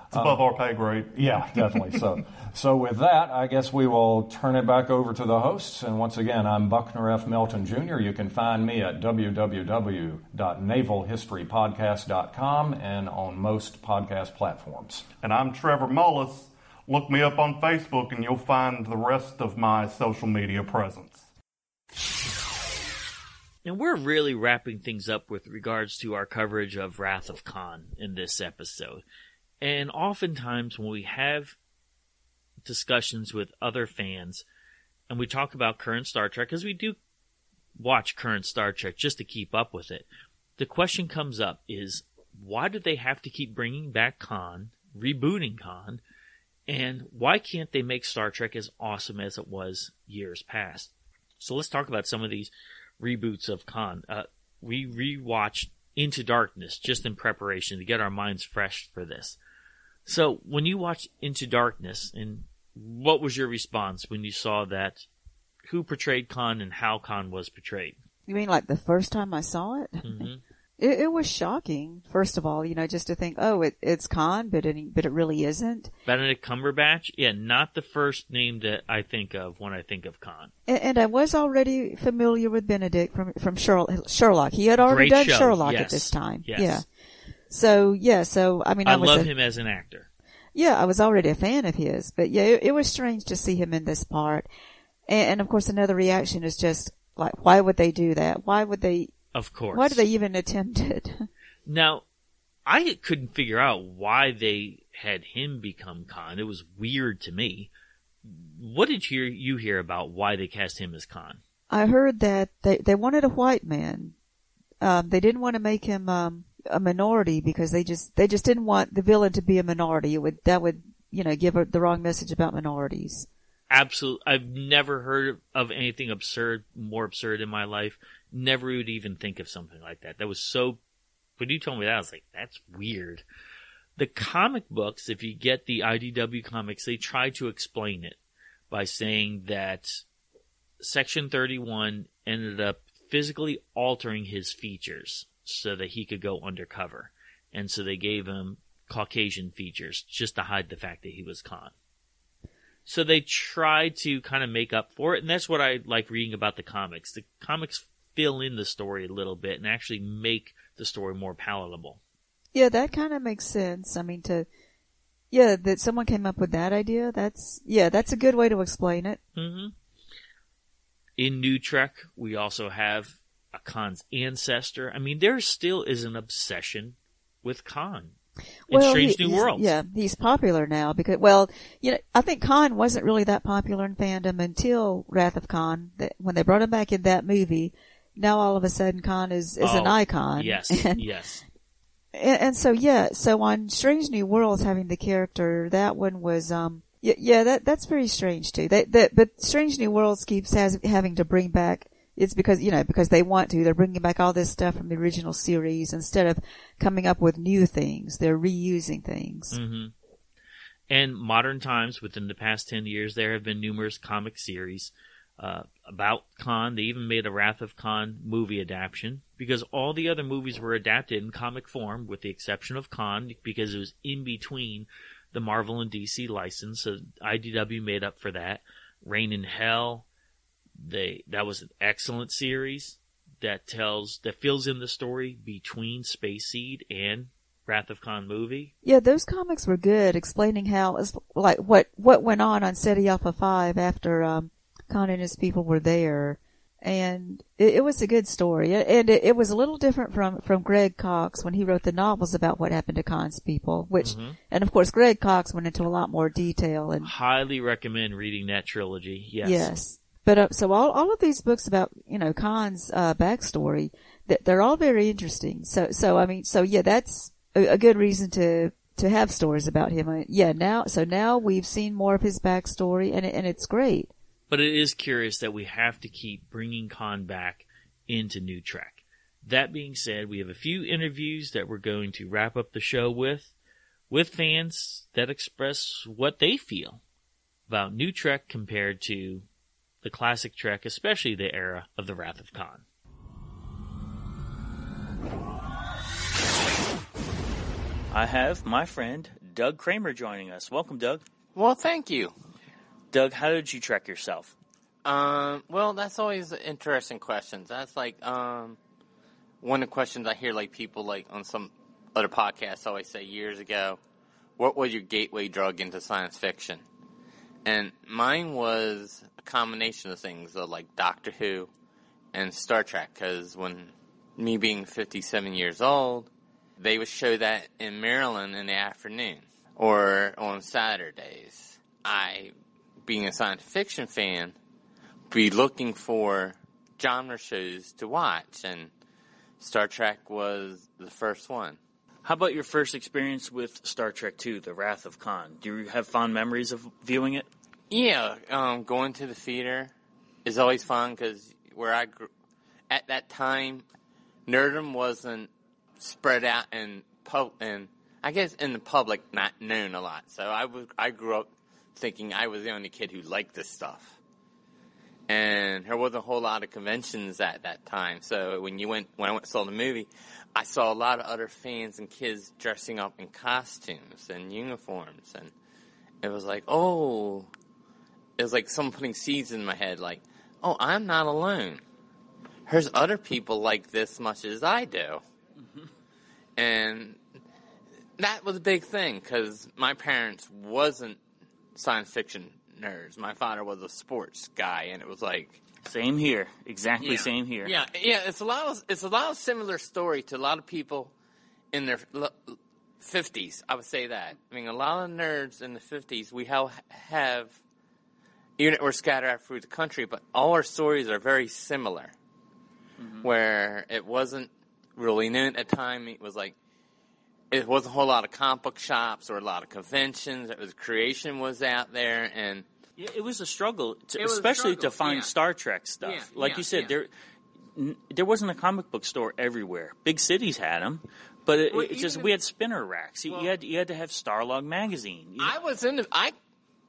It's above um, our pay grade. Yeah, definitely. so, so with that, I guess we will turn it back over to the hosts. And once again, I'm Buckner F. Melton Jr. You can find me at www.navalhistorypodcast.com and on most podcast platforms. And I'm Trevor Mullis. Look me up on Facebook and you'll find the rest of my social media presence. And we're really wrapping things up with regards to our coverage of Wrath of Khan in this episode. And oftentimes when we have discussions with other fans and we talk about current Star Trek, because we do watch current Star Trek just to keep up with it, the question comes up is why do they have to keep bringing back Khan, rebooting Khan, and why can't they make Star Trek as awesome as it was years past? So let's talk about some of these reboots of Khan. Uh, we rewatched Into Darkness just in preparation to get our minds fresh for this. So when you watched Into Darkness, and what was your response when you saw that? Who portrayed Khan and how Khan was portrayed? You mean like the first time I saw it? hmm It, it was shocking. First of all, you know, just to think, oh, it, it's Khan, but it, but it really isn't. Benedict Cumberbatch, yeah, not the first name that I think of when I think of Khan. And, and I was already familiar with Benedict from from Sherlock. He had already Great done show, Sherlock yes, at this time. yes. Yeah. So yeah. So I mean, I, I love a- him as an actor. Yeah, I was already a fan of his, but yeah, it, it was strange to see him in this part. And, and of course, another reaction is just like, why would they do that? Why would they? Of course. Why did they even attempt it? Now, I couldn't figure out why they had him become Khan. It was weird to me. What did you you hear about why they cast him as Khan? I heard that they they wanted a white man um, they didn't want to make him um, a minority because they just they just didn't want the villain to be a minority. It would that would you know give a, the wrong message about minorities. Absolutely, I've never heard of anything absurd, more absurd in my life. Never would even think of something like that. That was so. When you told me that, I was like, "That's weird." The comic books, if you get the IDW comics, they try to explain it by saying that Section 31 ended up physically altering his features so that he could go undercover. And so they gave him Caucasian features just to hide the fact that he was Khan. So they try to kind of make up for it, and that's what I like reading about the comics. The comics fill in the story a little bit and actually make the story more palatable. Yeah, that kind of makes sense. I mean, to yeah, that someone came up with that idea. That's yeah, that's a good way to explain it. Mm-hmm. In New Trek, we also have a Khan's ancestor. I mean, there still is an obsession with Khan in well, Strange he- New Worlds. Yeah, he's popular now because, well, you know, I think Khan wasn't really that popular in fandom until Wrath of Khan. That when they brought him back in that movie, now all of a sudden Khan is is an Oh, icon. Yes, and, yes. and, and so yeah, so on Strange New Worlds having the character, that one was um yeah, yeah that that's very strange too. That that but Strange New Worlds keeps has, having to bring back. It's because you know because they want to. They're bringing back all this stuff from the original series instead of coming up with new things. They're reusing things. hmm And modern times, within the past 10 years, there have been numerous comic series uh, about Khan. They even made a Wrath of Khan movie adaptation because all the other movies were adapted in comic form, with the exception of Khan, because it was in between the Marvel and DC license. So IDW made up for that. Reign in Hell, they that was an excellent series that tells that fills in the story between Space Seed and Wrath of Khan movie. Yeah, those comics were good, explaining how, as- like, what what went on on Ceti Alpha Five after um, Khan and his people were there, and it, it was a good story. And it, it was a little different from from Greg Cox when he wrote the novels about what happened to Khan's people. Which, Mhm. and of course, Greg Cox went into a lot more detail and Highly recommend reading that trilogy. Yes. Yes. But uh, so all all of these books about you know Khan's uh, backstory, that they're all very interesting. So so I mean so yeah, that's a, a good reason to to have stories about him. I, yeah. Now so now we've seen more of his backstory, and and it's great. But it is curious that we have to keep bringing Khan back into New Trek. That being said, we have a few interviews that we're going to wrap up the show with, with fans that express what they feel about New Trek compared to the classic Trek, especially the era of the Wrath of Khan. I have my friend Doug Kramer joining us. Welcome, Doug. Well, thank you. Doug, how did you trek yourself? Um, well, that's always an interesting questions. That's like um, one of the questions I hear like people like on some other podcasts always say years ago. What was your gateway drug into science fiction? And mine was a combination of things, like Doctor Who and Star Trek. Because when me being 57 years old, they would show that in Maryland in the afternoon or on Saturdays. I, being a science fiction fan, be looking for genre shows to watch, and Star Trek was the first one. How about your first experience with Star Trek II, The Wrath of Khan? Do you have fond memories of viewing it? Yeah, um, going to the theater is always fun because where I grew at that time, nerdom wasn't spread out in pub and I guess in the public not known a lot. So I was I grew up thinking I was the only kid who liked this stuff, and there wasn't a whole lot of conventions at that time. So when you went when I went saw the movie, I saw a lot of other fans and kids dressing up in costumes and uniforms, and it was like, oh, it was like someone putting seeds in my head, like, oh, I'm not alone. There's other people like this much as I do, mm-hmm. and that was a big thing because my parents wasn't science fiction nerds. My father was a sports guy, and it was like same here, exactly Yeah. same here. Yeah, yeah. It's a lot of it's a lot of similar story to a lot of people in their fifties. I would say that. I mean, a lot of nerds in the fifties. We have have even if we're scattered out through the country, but all our stories are very similar. Mm-hmm. Where it wasn't really new at the time. It was like it wasn't a whole lot of comic book shops or a lot of conventions. It was creation was out there, and it was a struggle, to, It was a especially to find yeah. Star Trek stuff. Yeah, like yeah, you said, there n- there wasn't a comic book store everywhere. Big cities had them, but it, Well, it's just we had spinner racks. You, you had you had to have Starlog magazine. You- I was in. The, I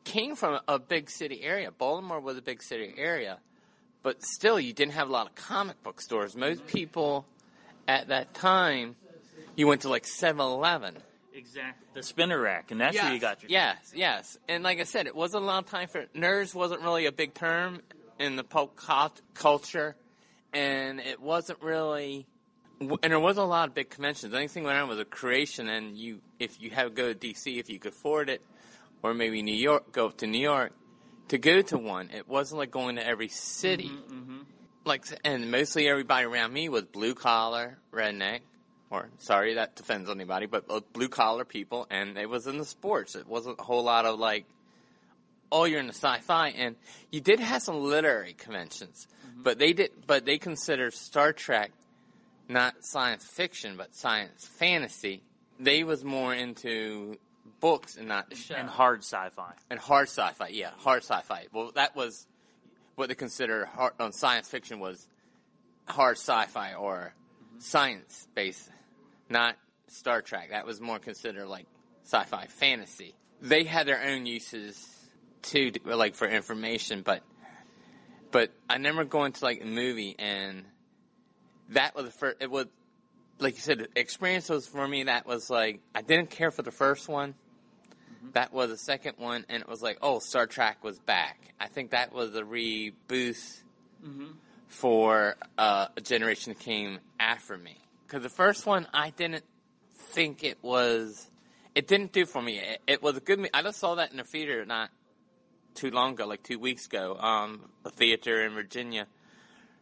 came from a big city area. Baltimore was a big city area, but still, you didn't have a lot of comic book stores. Most people at that time, you went to like 7-Eleven. Exactly the spinner rack, and that's yes, where you got your. Yes, yes. And like I said, it wasn't a long time for nerds. wasn't really a big term in the pop cult- culture, and it wasn't really. And there wasn't a lot of big conventions. The only thing went on was a creation, and you, if you have go to DC, if you could afford it, or maybe New York, go to New York to go to one. It wasn't like going to every city. Mm-hmm, mm-hmm. Like, and mostly everybody around me was blue collar, redneck, or sorry, that offends anybody, but blue collar people, and it was in the sports. It wasn't a whole lot of like, oh, you're in the sci-fi, and you did have some literary conventions, mm-hmm. but they did, but they considered Star Trek not science fiction, but science fantasy. They was more into books and not the show. And hard sci-fi. And hard sci-fi, yeah, hard sci-fi. Well, that was what they consider hard, on um, science fiction was hard sci-fi or mm-hmm. science based, not Star Trek. That was more considered like sci-fi fantasy. They had their own uses too, like for information, but but I remember going to like a movie and that was the first. It was like you said, the experience was for me. That was like I didn't care for the first one. That was the second one, and it was like, oh, Star Trek was back. I think that was a reboost for uh, a generation that came after me. Because the first one, I didn't think it was. It didn't do for me. It, it was a good. I just saw that in the theater not too long ago, like two weeks ago. Um, a theater in Virginia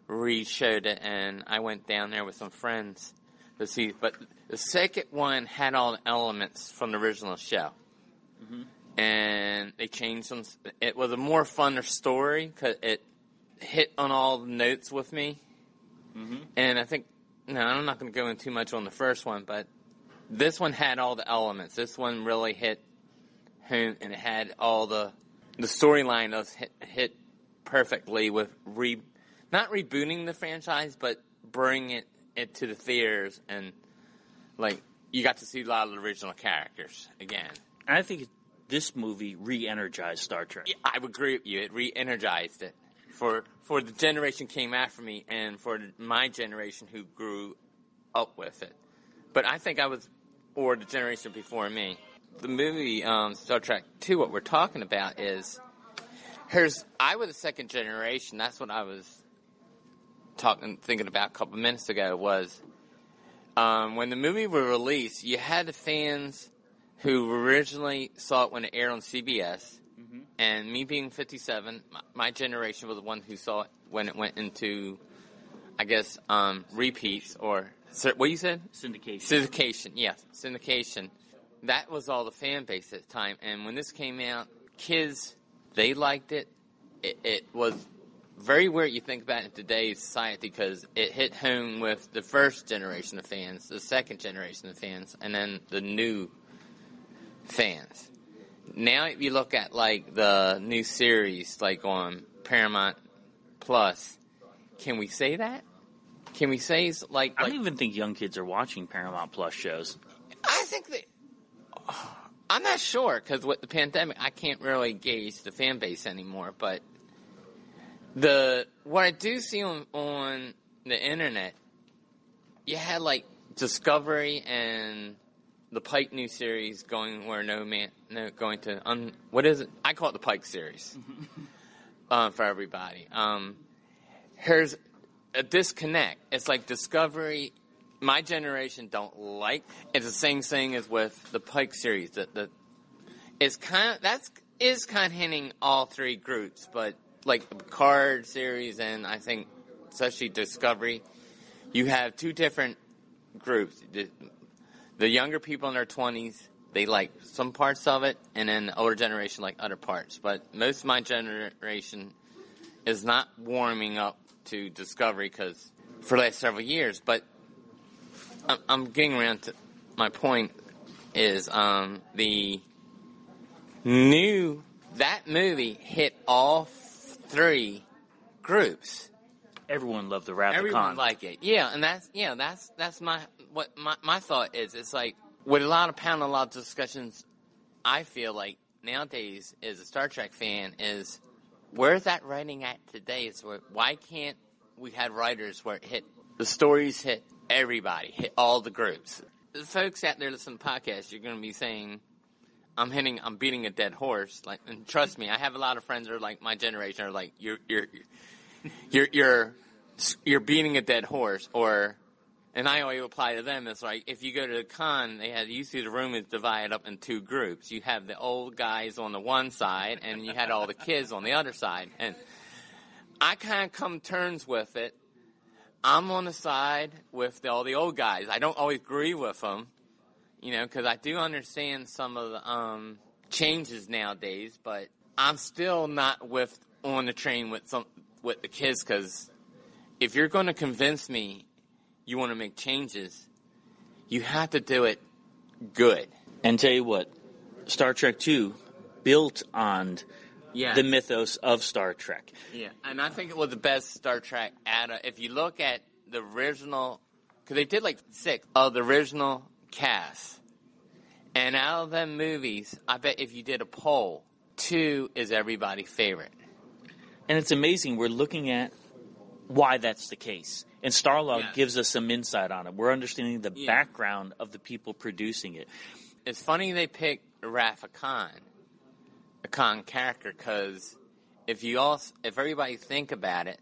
re-showed it, and I went down there with some friends to see. But the second one had all the elements from the original show and they changed some. It was a more funner story because it hit on all the notes with me. And I think no, I'm not going to go in too much on the first one, but this one had all the elements. This one really hit home, and it had all the the storyline was hit, hit perfectly with re not rebooting the franchise, but bringing it, it to the theaters and like you got to see a lot of the original characters again. I think this movie re-energized Star Trek. Yeah, I would agree with you. It re-energized it for for the generation came after me, and for my generation who grew up with it. But I think I was, or the generation before me. The movie um, Star Trek Two. What we're talking about is, here's I was a second generation. That's what I was talking, thinking about a couple minutes ago. Was um, when the movie was released, you had the fans who originally saw it when it aired on CBS, and me being 57, my, my generation was the one who saw it when it went into, I guess, um, repeats or what you said? Syndication. Syndication, yes, syndication. That was all the fan base at the time, and when this came out, kids they liked it. It, it was very weird. You think about it in today's society because it hit home with the first generation of fans, the second generation of fans, and then the new fans. Now, if you look at like the new series, like on Paramount Plus, can we say that? Can we say it's like? I like don't even think young kids are watching Paramount Plus shows. I think that. I'm not sure because with the pandemic, I can't really gauge the fan base anymore. But the what I do see on on the internet, you had like Discovery and the Pike new series going where no man, no going to un, what is it? I call it the Pike series um, for everybody. Um, here's a disconnect. It's like Discovery. My generation don't like. It's the same thing as with the Pike series. That the it's kind of that's is kind of hitting all three groups, but like the Picard series and I think especially Discovery, you have two different groups. The, younger people in their twenties, they like some parts of it, and then the older generation like other parts. But most of my generation is not warming up to Discovery because for the last several years. But I'm, I'm getting around to my point is um, the new that movie hit all three groups. Everyone loved the Wrath Everyone of Khan. like it, yeah, and that's yeah, that's that's my what my my thought is. It's like with a lot of panel, a lot of discussions. I feel like nowadays, as a Star Trek fan, is where's that writing at today? Is where, why can't we have writers where it hit the stories hit everybody, hit all the groups. The folks out there listening to podcasts, you're going to be saying, "I'm hitting, I'm beating a dead horse." Like, and trust me, I have a lot of friends that are like my generation are like, "You're, you're, you're, you're, you're beating a dead horse," or, and I always apply to them. It's like if you go to the con, they had usually the room is divided up in two groups. You have the old guys on the one side, and you had all the kids on the other side, and I kind of come terms with it. I'm on the side with the, all the old guys. I don't always agree with them, you know, because I do understand some of the um, changes nowadays, but I'm still not with on the train with some with the kids because if you're going to convince me you want to make changes, you have to do it good. And tell you what, Star Trek Two built on Yeah. the mythos of Star Trek. Yeah, and I think it was the best Star Trek. At a, if you look at the original, because they did like six of the original cast, and out of them movies, I bet if you did a poll, two is everybody's favorite. And it's amazing. We're looking at why that's the case. And Starlog Yeah. gives us some insight on it. We're understanding the Yeah. background of the people producing it. It's funny they picked Wrath of Khan, a Khan character, because if you all, if everybody think about it,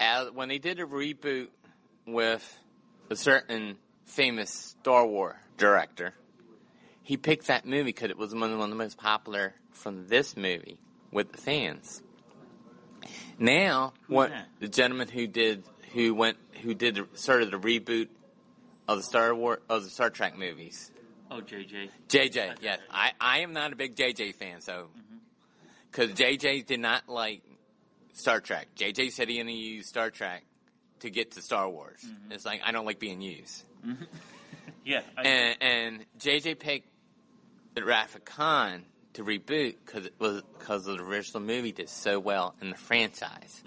as, when they did a reboot with a certain famous Star Wars director, he picked that movie because it was one of one of the most popular from this movie with the fans. Now, what that? the gentleman who did who went who did the, started the reboot of the Star War of the Star Trek movies. Oh, JJ. JJ, yes. I, I am not a big JJ fan, so. Mm-hmm. Because JJ did not like Star Trek. JJ said he didn't use Star Trek to get to Star Wars. Mm-hmm. It's like, I don't like being used. Mm-hmm. Yeah. I- And, and JJ picked the Wrath of Khan to reboot because it was because the original movie did so well in the franchise.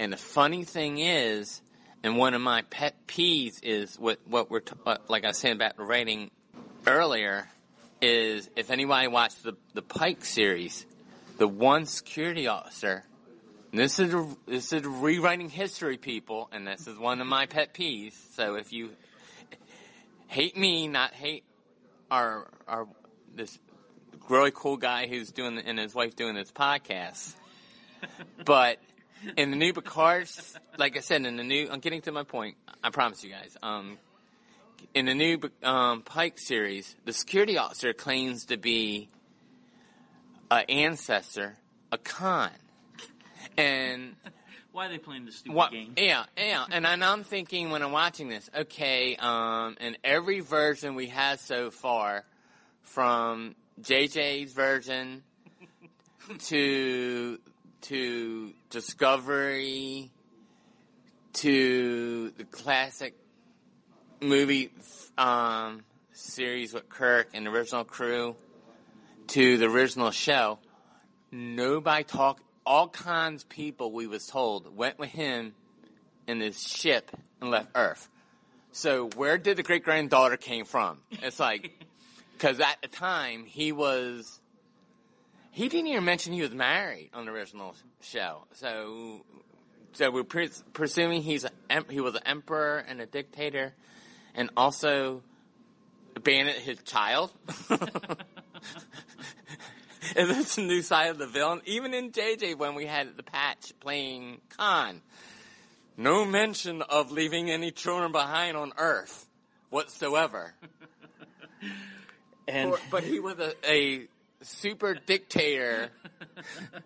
And the funny thing is, and one of my pet peeves is what what we're t- uh, like I was saying about the rating earlier is if anybody watched the the Pike series, the one security officer. and This is a, this is rewriting history, people, and this is one of my pet peeves. So if you hate me, not hate our our this really cool guy who's doing and his wife doing this podcast. but in the new Picard, like I said, in the new, I'm getting to my point. I promise you guys. Um, in the new um, Pike series, the security officer claims to be an ancestor, a Khan, and Why are they playing this stupid what, game? Yeah, yeah. And, and I'm thinking when I'm watching this, okay, um, in every version we had so far, from JJ's version to to Discovery to the classic movie um, series with Kirk and the original crew to the original show, nobody talked. All kinds of people we was told went with him in his ship and left Earth. So where did the great granddaughter came from? It's like because at the time he was he didn't even mention he was married on the original show. So so we're pre- presuming he's a, he was an emperor and a dictator, and also abandoned his child. Is this a new side of the villain? Even in JJ, when we had the patch playing Khan, no mention of leaving any children behind on Earth whatsoever. And Or- but he was a, a super dictator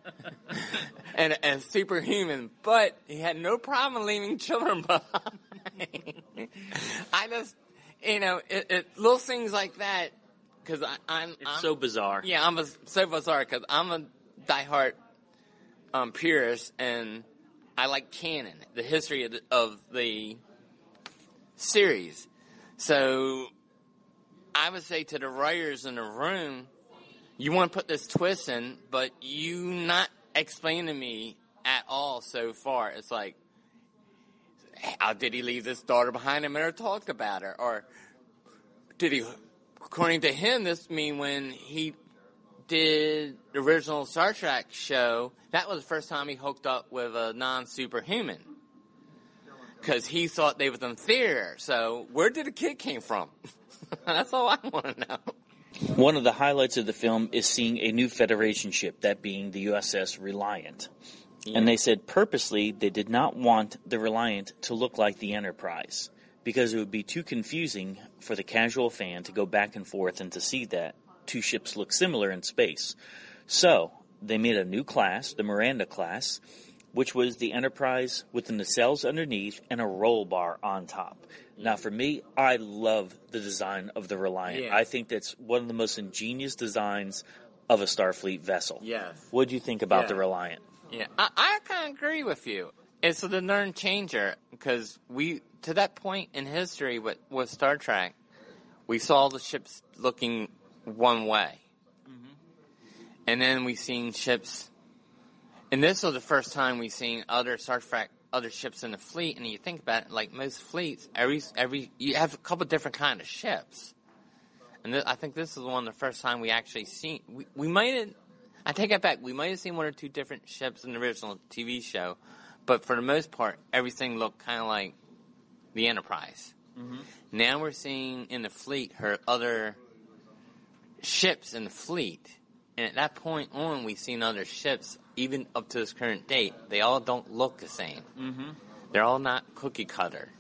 and a superhuman, but he had no problem leaving children behind. I just, you know, it, it, little things like that, because I'm, It's I'm so bizarre. yeah, I'm a, so bizarre because I'm a diehard um, purist, and I like canon, the history of the, of the series. So I would say to the writers in the room, you want to put this twist in, but you not explain to me at all so far. It's like, how did he leave this daughter behind him and never talked about her? Or did he, according to him, this mean when he did the original Star Trek show, that was the first time he hooked up with a non-superhuman. Cause he thought they was in theater. So where did the kid came from? That's all I want to know. One of the highlights of the film is seeing a new Federation ship, that being the USS Reliant. And they said purposely they did not want the Reliant to look like the Enterprise because it would be too confusing for the casual fan to go back and forth and to see that two ships look similar in space. So they made a new class, the Miranda class, which was the Enterprise with the nacelles underneath and a roll bar on top. Now, for me, I love the design of the Reliant. Yeah. I think that's one of the most ingenious designs of a Starfleet vessel. Yes. What do you think about Yeah. the Reliant? Yeah, I, I kind of agree with you. It's the learn changer because we, to that point in history with, with Star Trek, we saw the ships looking one way. Mm-hmm. And then we seen ships, and this was the first time we've seen other Star Trek, other ships in the fleet. And you think about it, like most fleets, every, every, you have a couple different kind of ships. And th- I think this is one of the first time we actually seen, we, we might have, I take it back. We might have seen one or two different ships in the original TV show, but for the most part, everything looked kind of like the Enterprise. Mm-hmm. Now we're seeing in the fleet her other ships in the fleet, and at that point on, we've seen other ships, even up to this current date. They all don't look the same. Mm-hmm. They're all not cookie cutter.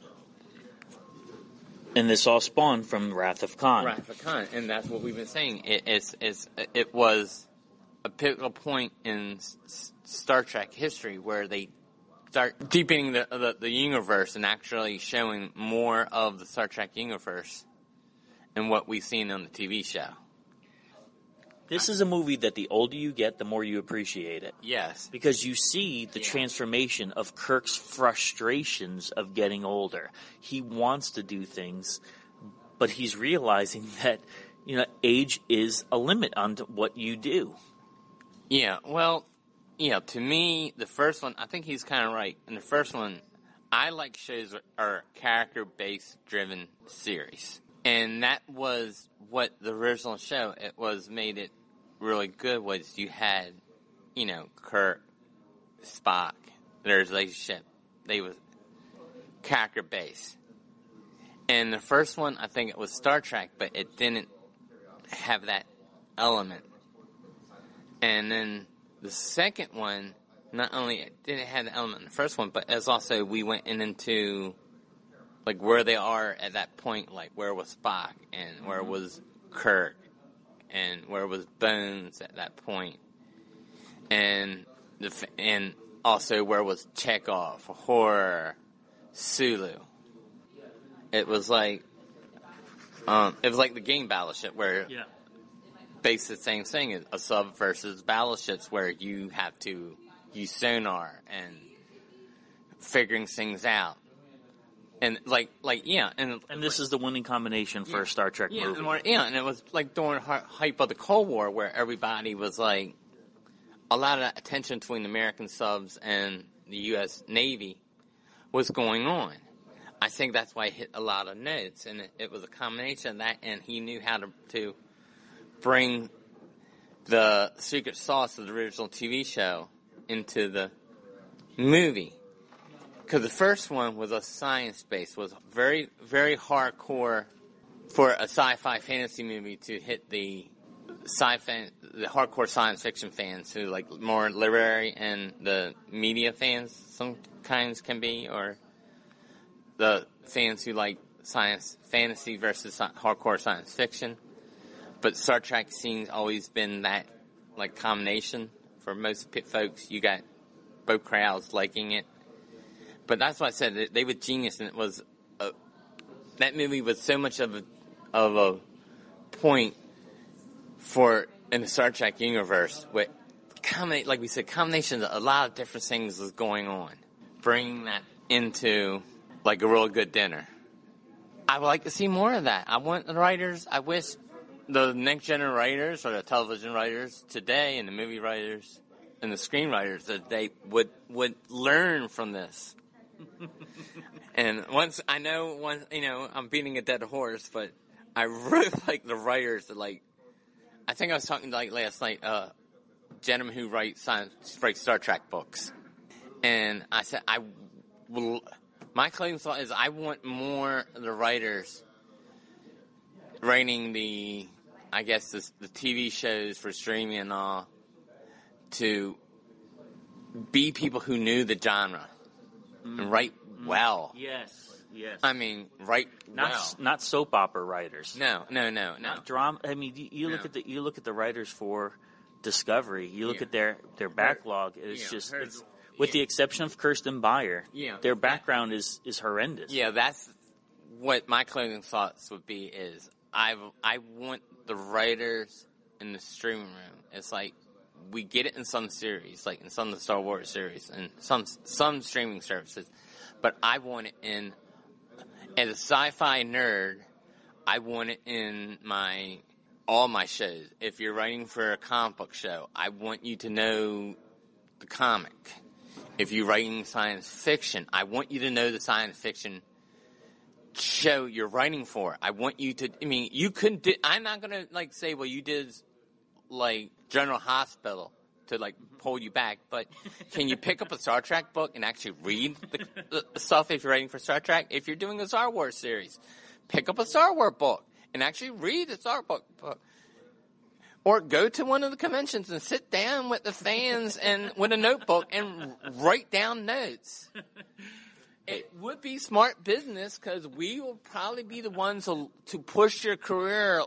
And this all spawned from Wrath of Khan. Right, for Khan, and that's what we've been saying. It, it's, it's, it was a pivotal point in S- S- Star Trek history where they start deepening the, the the universe and actually showing more of the Star Trek universe and what we've seen on the TV show. This is a movie that the older you get, the more you appreciate it. Yes. Because you see the transformation of Kirk's frustrations of getting older. He wants to do things, but he's realizing that, you know, age is a limit on what you do. Yeah, well, yeah, to me, the first one, I think he's kind of right. In the first one, I like shows that are character based driven series. And that was what the original show, it was made it really good was you had, you know, Kirk, Spock, their relationship. They was character based. And the first one, I think it was Star Trek, but it didn't have that element. And then the second one, not only it didn't have the element in the first one, but as also we went in into like where they are at that point, like where was Spock and where was Kirk and where was Bones at that point, and the and also where was Chekhov, Uhura, Sulu. It was like, um, it was like the game Battleship where Yeah. basically the same thing a sub versus battleships where you have to use sonar and figuring things out. And like, like, yeah, and And this is the winning combination for a Star Trek yeah, movie. and, yeah, and it was like during hype of the Cold War where everybody was like, a lot of attention between the American subs and the U.S. Navy was going on. I think that's why it hit a lot of notes, and it, it was a combination of that, and he knew how to, to bring the secret sauce of the original TV show into the movie. Because the first one was a science based, was very, very hardcore for a sci-fi fantasy movie to hit the sci-fi, the hardcore science fiction fans who like more literary and the media fans sometimes can be, or the fans who like science fantasy versus hardcore science fiction. But Star Trek scene's always been that like combination for most pit folks. You got both crowds liking it. But that's why I said they were genius, and it was a, that movie was so much of a of a point for in the Star Trek universe with like we said combinations of a lot of different things was going on, bringing that into like a real good dinner. I I would like to see more of that. I want the writers. I wish the next generation writers or the television writers today and the movie writers and the screenwriters that they would would learn from this. and once I know once you know I'm beating a dead horse, but I really like the writers that like. I think I was talking like last night. Uh, gentleman who writes science, writes Star Trek books, and I said I will. My claim thought is I want more the writers writing the, I guess the, the TV shows for streaming and all, to be people who knew the genre Mm-hmm. and write mm-hmm. well. Yes. Yes. I mean, write Not well. not soap opera writers. No, no, no, no. Not drama. I mean, you, you look No. at the you look at the writers for Discovery. You look Yeah. at their their backlog. It's yeah, just it's, with the exception of Kirsten Beyer. Yeah. Their background is is horrendous. Yeah, that's what my closing thoughts would be. Is I I want the writers in the streaming room. It's like we get it in some series, like in some of the Star Wars series, and some some streaming services, but I want it in as a sci-fi nerd. I want it in my all my shows. If you're writing for a comic book show, I want you to know the comic. If you're writing science fiction, I want you to know the science fiction show you're writing for. I want you to. I mean, you couldn't. Do, I'm not gonna like say, well, you did like General Hospital to like mm-hmm. pull you back, but can you pick up a Star Trek book and actually read the, the stuff if you're writing for Star Trek? If you're doing a Star Wars series, pick up a Star Wars book and actually read the Star Wars book. Or go to one of the conventions and sit down with the fans and with a notebook and write down notes. It would be smart business because we will probably be the ones to, to push your career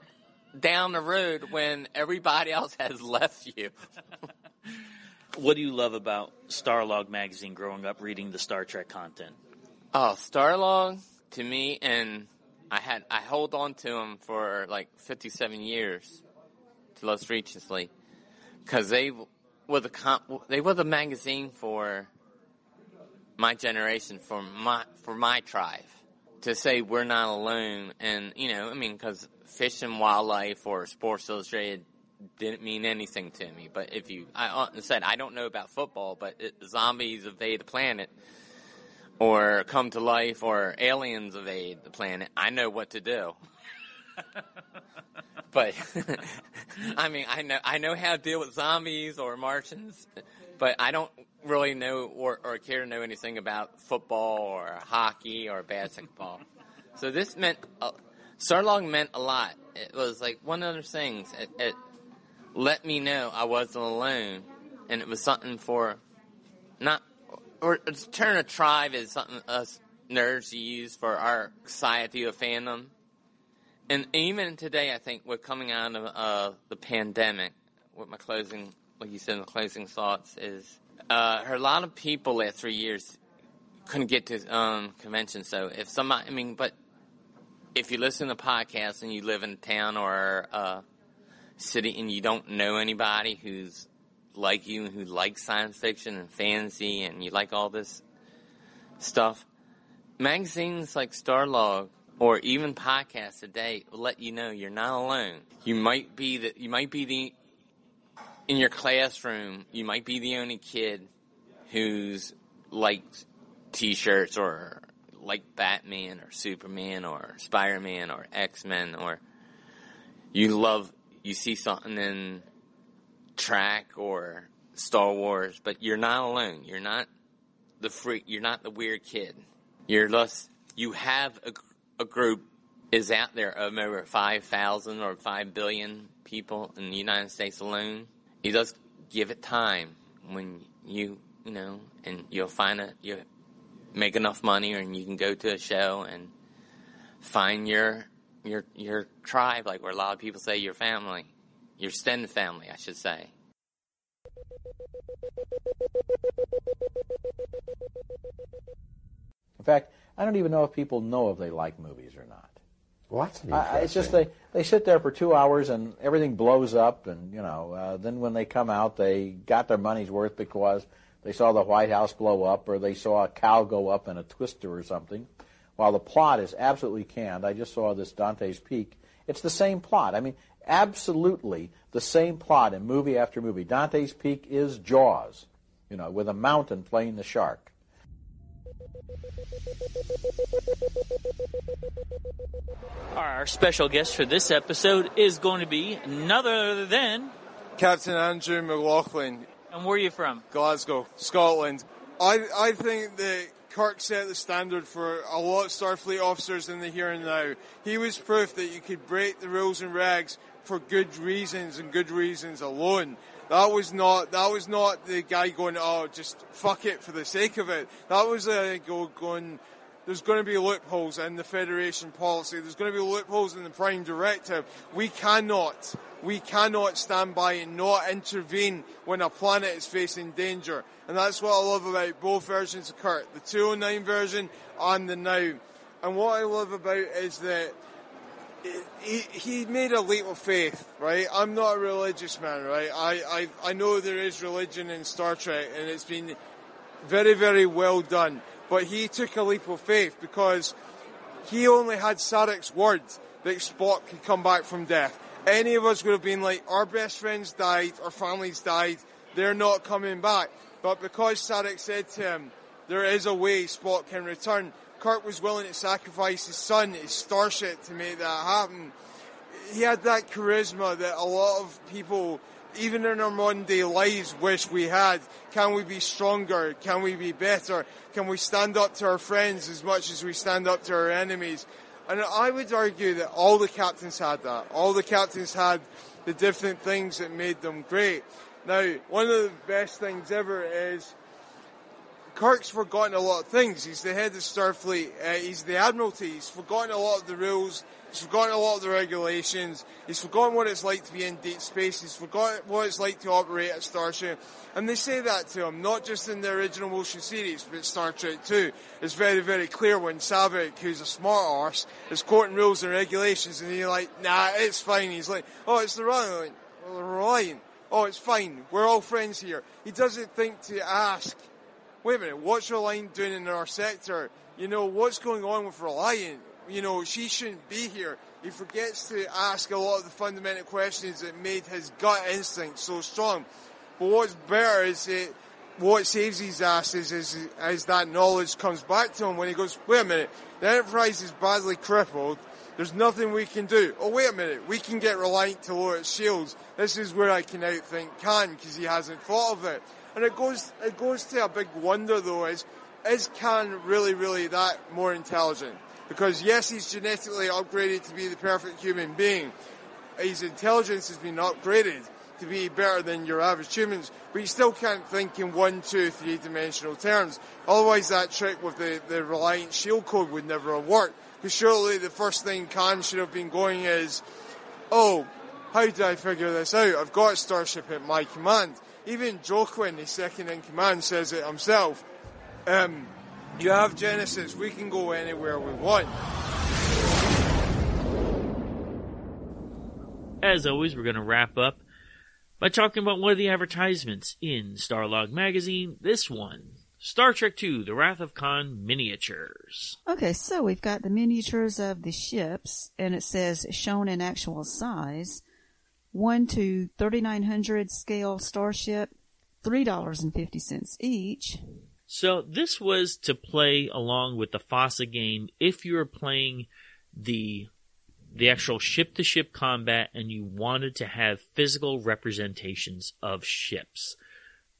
down the road when everybody else has left you. What do you love about Starlog magazine growing up reading the Star Trek content? Oh, Starlog to me, and I had I hold on to them for like 57 years, to most recently, because they were the com- they were the magazine for my generation, for my for my tribe. To say we're not alone, and you know, I mean, because Fish and Wildlife or Sports Illustrated didn't mean anything to me. But if you, I said I don't know about football, but it, zombies invade the planet, or come to life, or aliens invade the planet, I know what to do. but I mean, I know I know how to deal with zombies or Martians, but I don't really know or, or care to know anything about football or hockey or basketball. So this meant uh, Starlog meant a lot. It was like one of those things. It, it let me know I wasn't alone, and it was something for not or turn a tribe is something us nerds use for our society of fandom. And even today, I think we're coming out of uh, the pandemic. With my closing, like you said, in the closing thoughts is uh, a lot of people last three years couldn't get to um, conventions. So if somebody, I mean, but if you listen to podcasts and you live in town or a city and you don't know anybody who's like you and who likes science fiction and fantasy and you like all this stuff, magazines like Starlog or even podcasts today will let you know you're not alone. You might be the you might be the in your classroom, you might be the only kid who's liked t-shirts or like Batman or Superman or Spider-Man or X-Men or you love you see something in Trek or Star Wars, but you're not alone. You're not the freak. You're not the weird kid. You're less. You have a, a group is out there of over five thousand or five billion people in the United States alone. You just give it time when you you know, and you'll find a You make enough money, and you can go to a show and find your your your tribe, like where a lot of people say your family, your extended family, I should say. In fact, I don't even know if people know if they like movies or not. Well, that's I, I- it's just they, they sit there for two hours and everything blows up, and you know, uh, then when they come out, they got their money's worth because they saw the White House blow up or they saw a cow go up in a twister or something. while the plot is absolutely canned, I just saw this Dante's Peak. It's the same plot. I mean, absolutely the same plot in movie after movie. Dante's Peak is Jaws, you know, with a mountain playing the shark. Our special guest for this episode is going to be none other than Captain Andrew McLaughlin. And where are you from? Glasgow, Scotland. I I think that Kirk set the standard for a lot of Starfleet officers in the here and now. He was proof that you could break the rules and regs for good reasons and good reasons alone. That was not that was not the guy going, oh, just fuck it for the sake of it. That was a go going. There's going to be loopholes in the Federation policy. There's going to be loopholes in the Prime Directive. We cannot, we cannot stand by and not intervene when a planet is facing danger. And that's what I love about both versions of Kirk, the 209 version and the now. And what I love about is that he, he made a leap of faith, right? I'm not a religious man, right? I, I, I know there is religion in Star Trek and it's been very, very well done. But he took a leap of faith because he only had Sarek's word that Spock could come back from death. Any of us would have been like, our best friends died, our families died, they're not coming back. But because Sarek said to him, there is a way Spock can return, Kirk was willing to sacrifice his son, his starship to make that happen. He had that charisma that a lot of people even in our modern day lives wish we had. Can we be stronger? Can we be better? Can we stand up to our friends as much as we stand up to our enemies? And I would argue that all the captains had that. All the captains had the different things that made them great. Now, one of the best things ever is Kirk's forgotten a lot of things. He's the head of Starfleet. Uh, he's the Admiralty. He's forgotten a lot of the rules. He's forgotten a lot of the regulations. He's forgotten what it's like to be in deep space. He's forgotten what it's like to operate at Starship. And they say that to him, not just in the original motion series, but Star Trek 2. It's very, very clear when Saavik, who's a smart arse, is quoting rules and regulations, and he's like, nah, it's fine. He's like, oh, it's the Reliant. Well, the Reliant. Oh, it's fine. We're all friends here. He doesn't think to ask, wait a minute, what's Reliant doing in our sector? You know, what's going on with Reliant? You know, she shouldn't be here. He forgets to ask a lot of the fundamental questions that made his gut instinct so strong. But what's better is that what saves his asses is as that knowledge comes back to him when he goes, wait a minute, the Enterprise is badly crippled. There's nothing we can do. Oh, wait a minute, we can get Reliant to lower its shields. This is where I can outthink Khan because he hasn't thought of it. And it goes, it goes to a big wonder though is, is Khan really, really that more intelligent? Because yes, he's genetically upgraded to be the perfect human being. His intelligence has been upgraded to be better than your average humans, but you still can't think in one, two, three dimensional terms. Otherwise that trick with the, the Reliant shield code would never have worked. Because surely the first thing Khan should have been going is, oh, how do I figure this out? I've got a starship at my command. Even Joachim, the second in command, says it himself. Um, you have Genesis, we can go anywhere we want. As always, we're going to wrap up by talking about one of the advertisements in Starlog magazine. This one, Star Trek II, The Wrath of Khan miniatures. Okay, so we've got the miniatures of the ships, and it says shown in actual size. 1 to 3900 scale starship, $3.50 each. So this was to play along with the FASA game if you were playing the the actual ship to ship combat and you wanted to have physical representations of ships.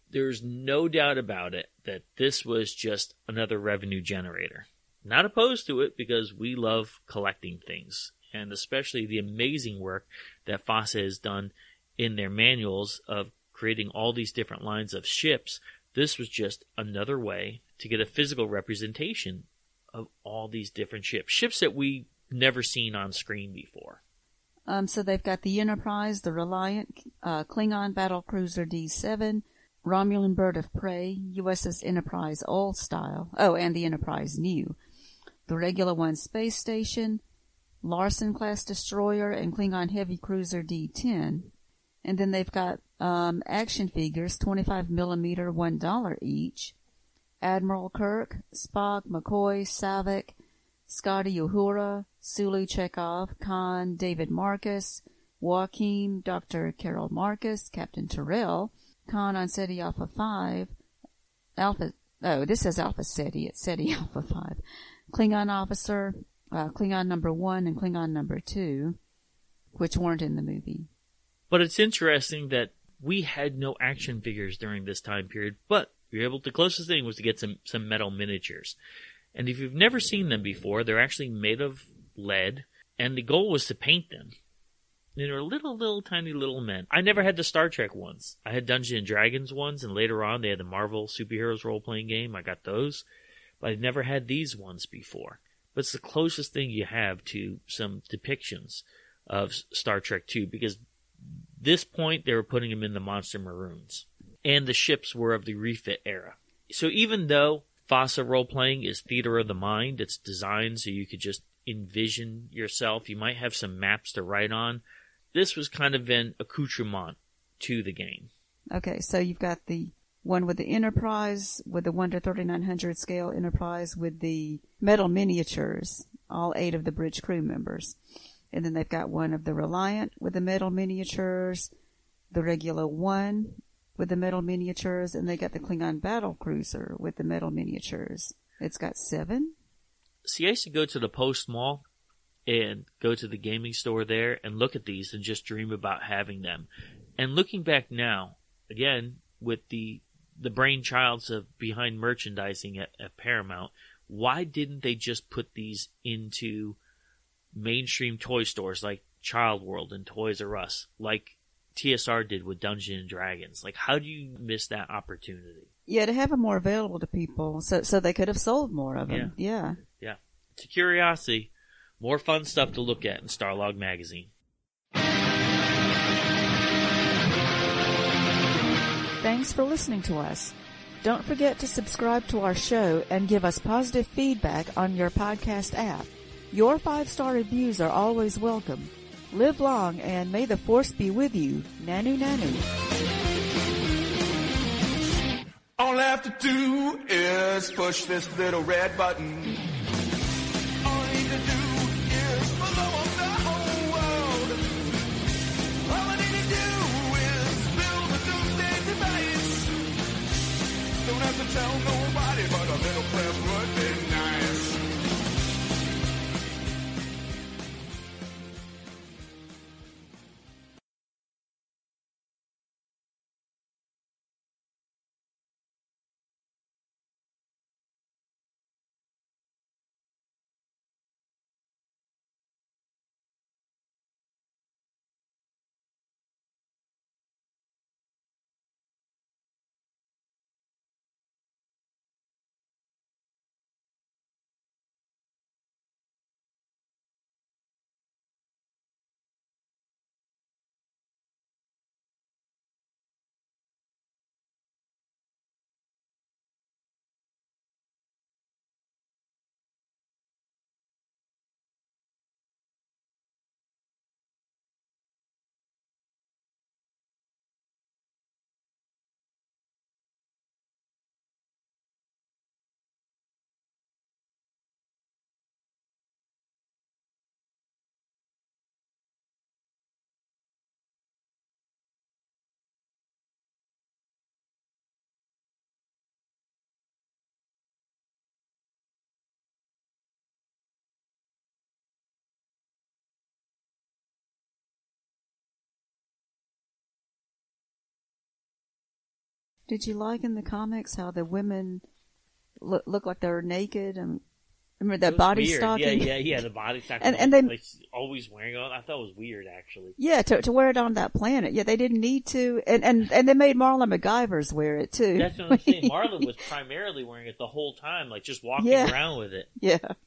There's no doubt about it that this was just another revenue generator. Not opposed to it because we love collecting things and especially the amazing work that FASA has done in their manuals of creating all these different lines of ships. This was just another way to get a physical representation of all these different ships. Ships that we never seen on screen before. Um, so they've got the Enterprise, the Reliant, uh, Klingon Battle Cruiser D7, Romulan Bird of Prey, USS Enterprise Old Style, oh, and the Enterprise New, the Regula One Space Station, Larson class destroyer, and Klingon Heavy Cruiser D10. And then they've got um, action figures, 25 millimeter, $1 each. Admiral Kirk, Spock, McCoy, Saavik, Scotty Uhura, Sulu Chekhov, Khan, David Marcus, Joachim, Dr. Carol Marcus, Captain Terrell, Khan on Ceti Alpha 5, Alpha, oh, this says Alpha Ceti, it's Ceti Alpha 5, Klingon officer, uh, Klingon number 1 and Klingon number 2, which weren't in the movie. But it's interesting that we had no action figures during this time period, but we were able, the closest thing was to get some, some metal miniatures. And if you've never seen them before, they're actually made of lead, and the goal was to paint them. And they're little, little, tiny little men. I never had the Star Trek ones. I had Dungeons and Dragons ones, and later on they had the Marvel superheroes role playing game. I got those. But I'd never had these ones before. But it's the closest thing you have to some depictions of Star Trek 2 because this point they were putting them in the Monster Maroons. And the ships were of the refit era. So even though FASA role playing is theater of the mind, it's designed so you could just envision yourself. You might have some maps to write on. This was kind of an accoutrement to the game. Okay, so you've got the one with the Enterprise, with the 1 to 3900 scale Enterprise, with the metal miniatures, all eight of the bridge crew members. And then they've got one of the Reliant with the metal miniatures, the Regula One with the metal miniatures, and they got the Klingon battle cruiser with the metal miniatures. It's got seven. See, I used to go to the Post Mall and go to the gaming store there and look at these and just dream about having them. And looking back now, again, with the the brainchilds of behind merchandising at, at Paramount, why didn't they just put these into mainstream toy stores like Child World and Toys R Us, like TSR did with Dungeons and Dragons? Like, how do you miss that opportunity? Yeah, to have them more available to people, so so they could have sold more of them. Yeah. Yeah. It's a curiosity. More fun stuff to look at in Starlog magazine. Thanks for listening to us. Don't forget to subscribe to our show and give us positive feedback on your podcast app. Your five-star reviews are always welcome. Live long and may the force be with you. Nanu Nanu. All I have to do is push this little red button. All I need to do is blow up the whole world. All I need to do is build a doomsday device. Don't have to tell nobody, Did you like in the comics how the women look, look like they're naked and remember that body weird. stocking? Yeah, yeah, yeah. The body stocking. And- and they- like, always wearing it. I thought it was weird, actually. Yeah, to to wear it on that planet. Yeah, they didn't need to, and and and they made Marla McGivers wear it too. That's what I'm saying. Marlon was primarily wearing it the whole time, like just walking Yeah. around with it. Yeah.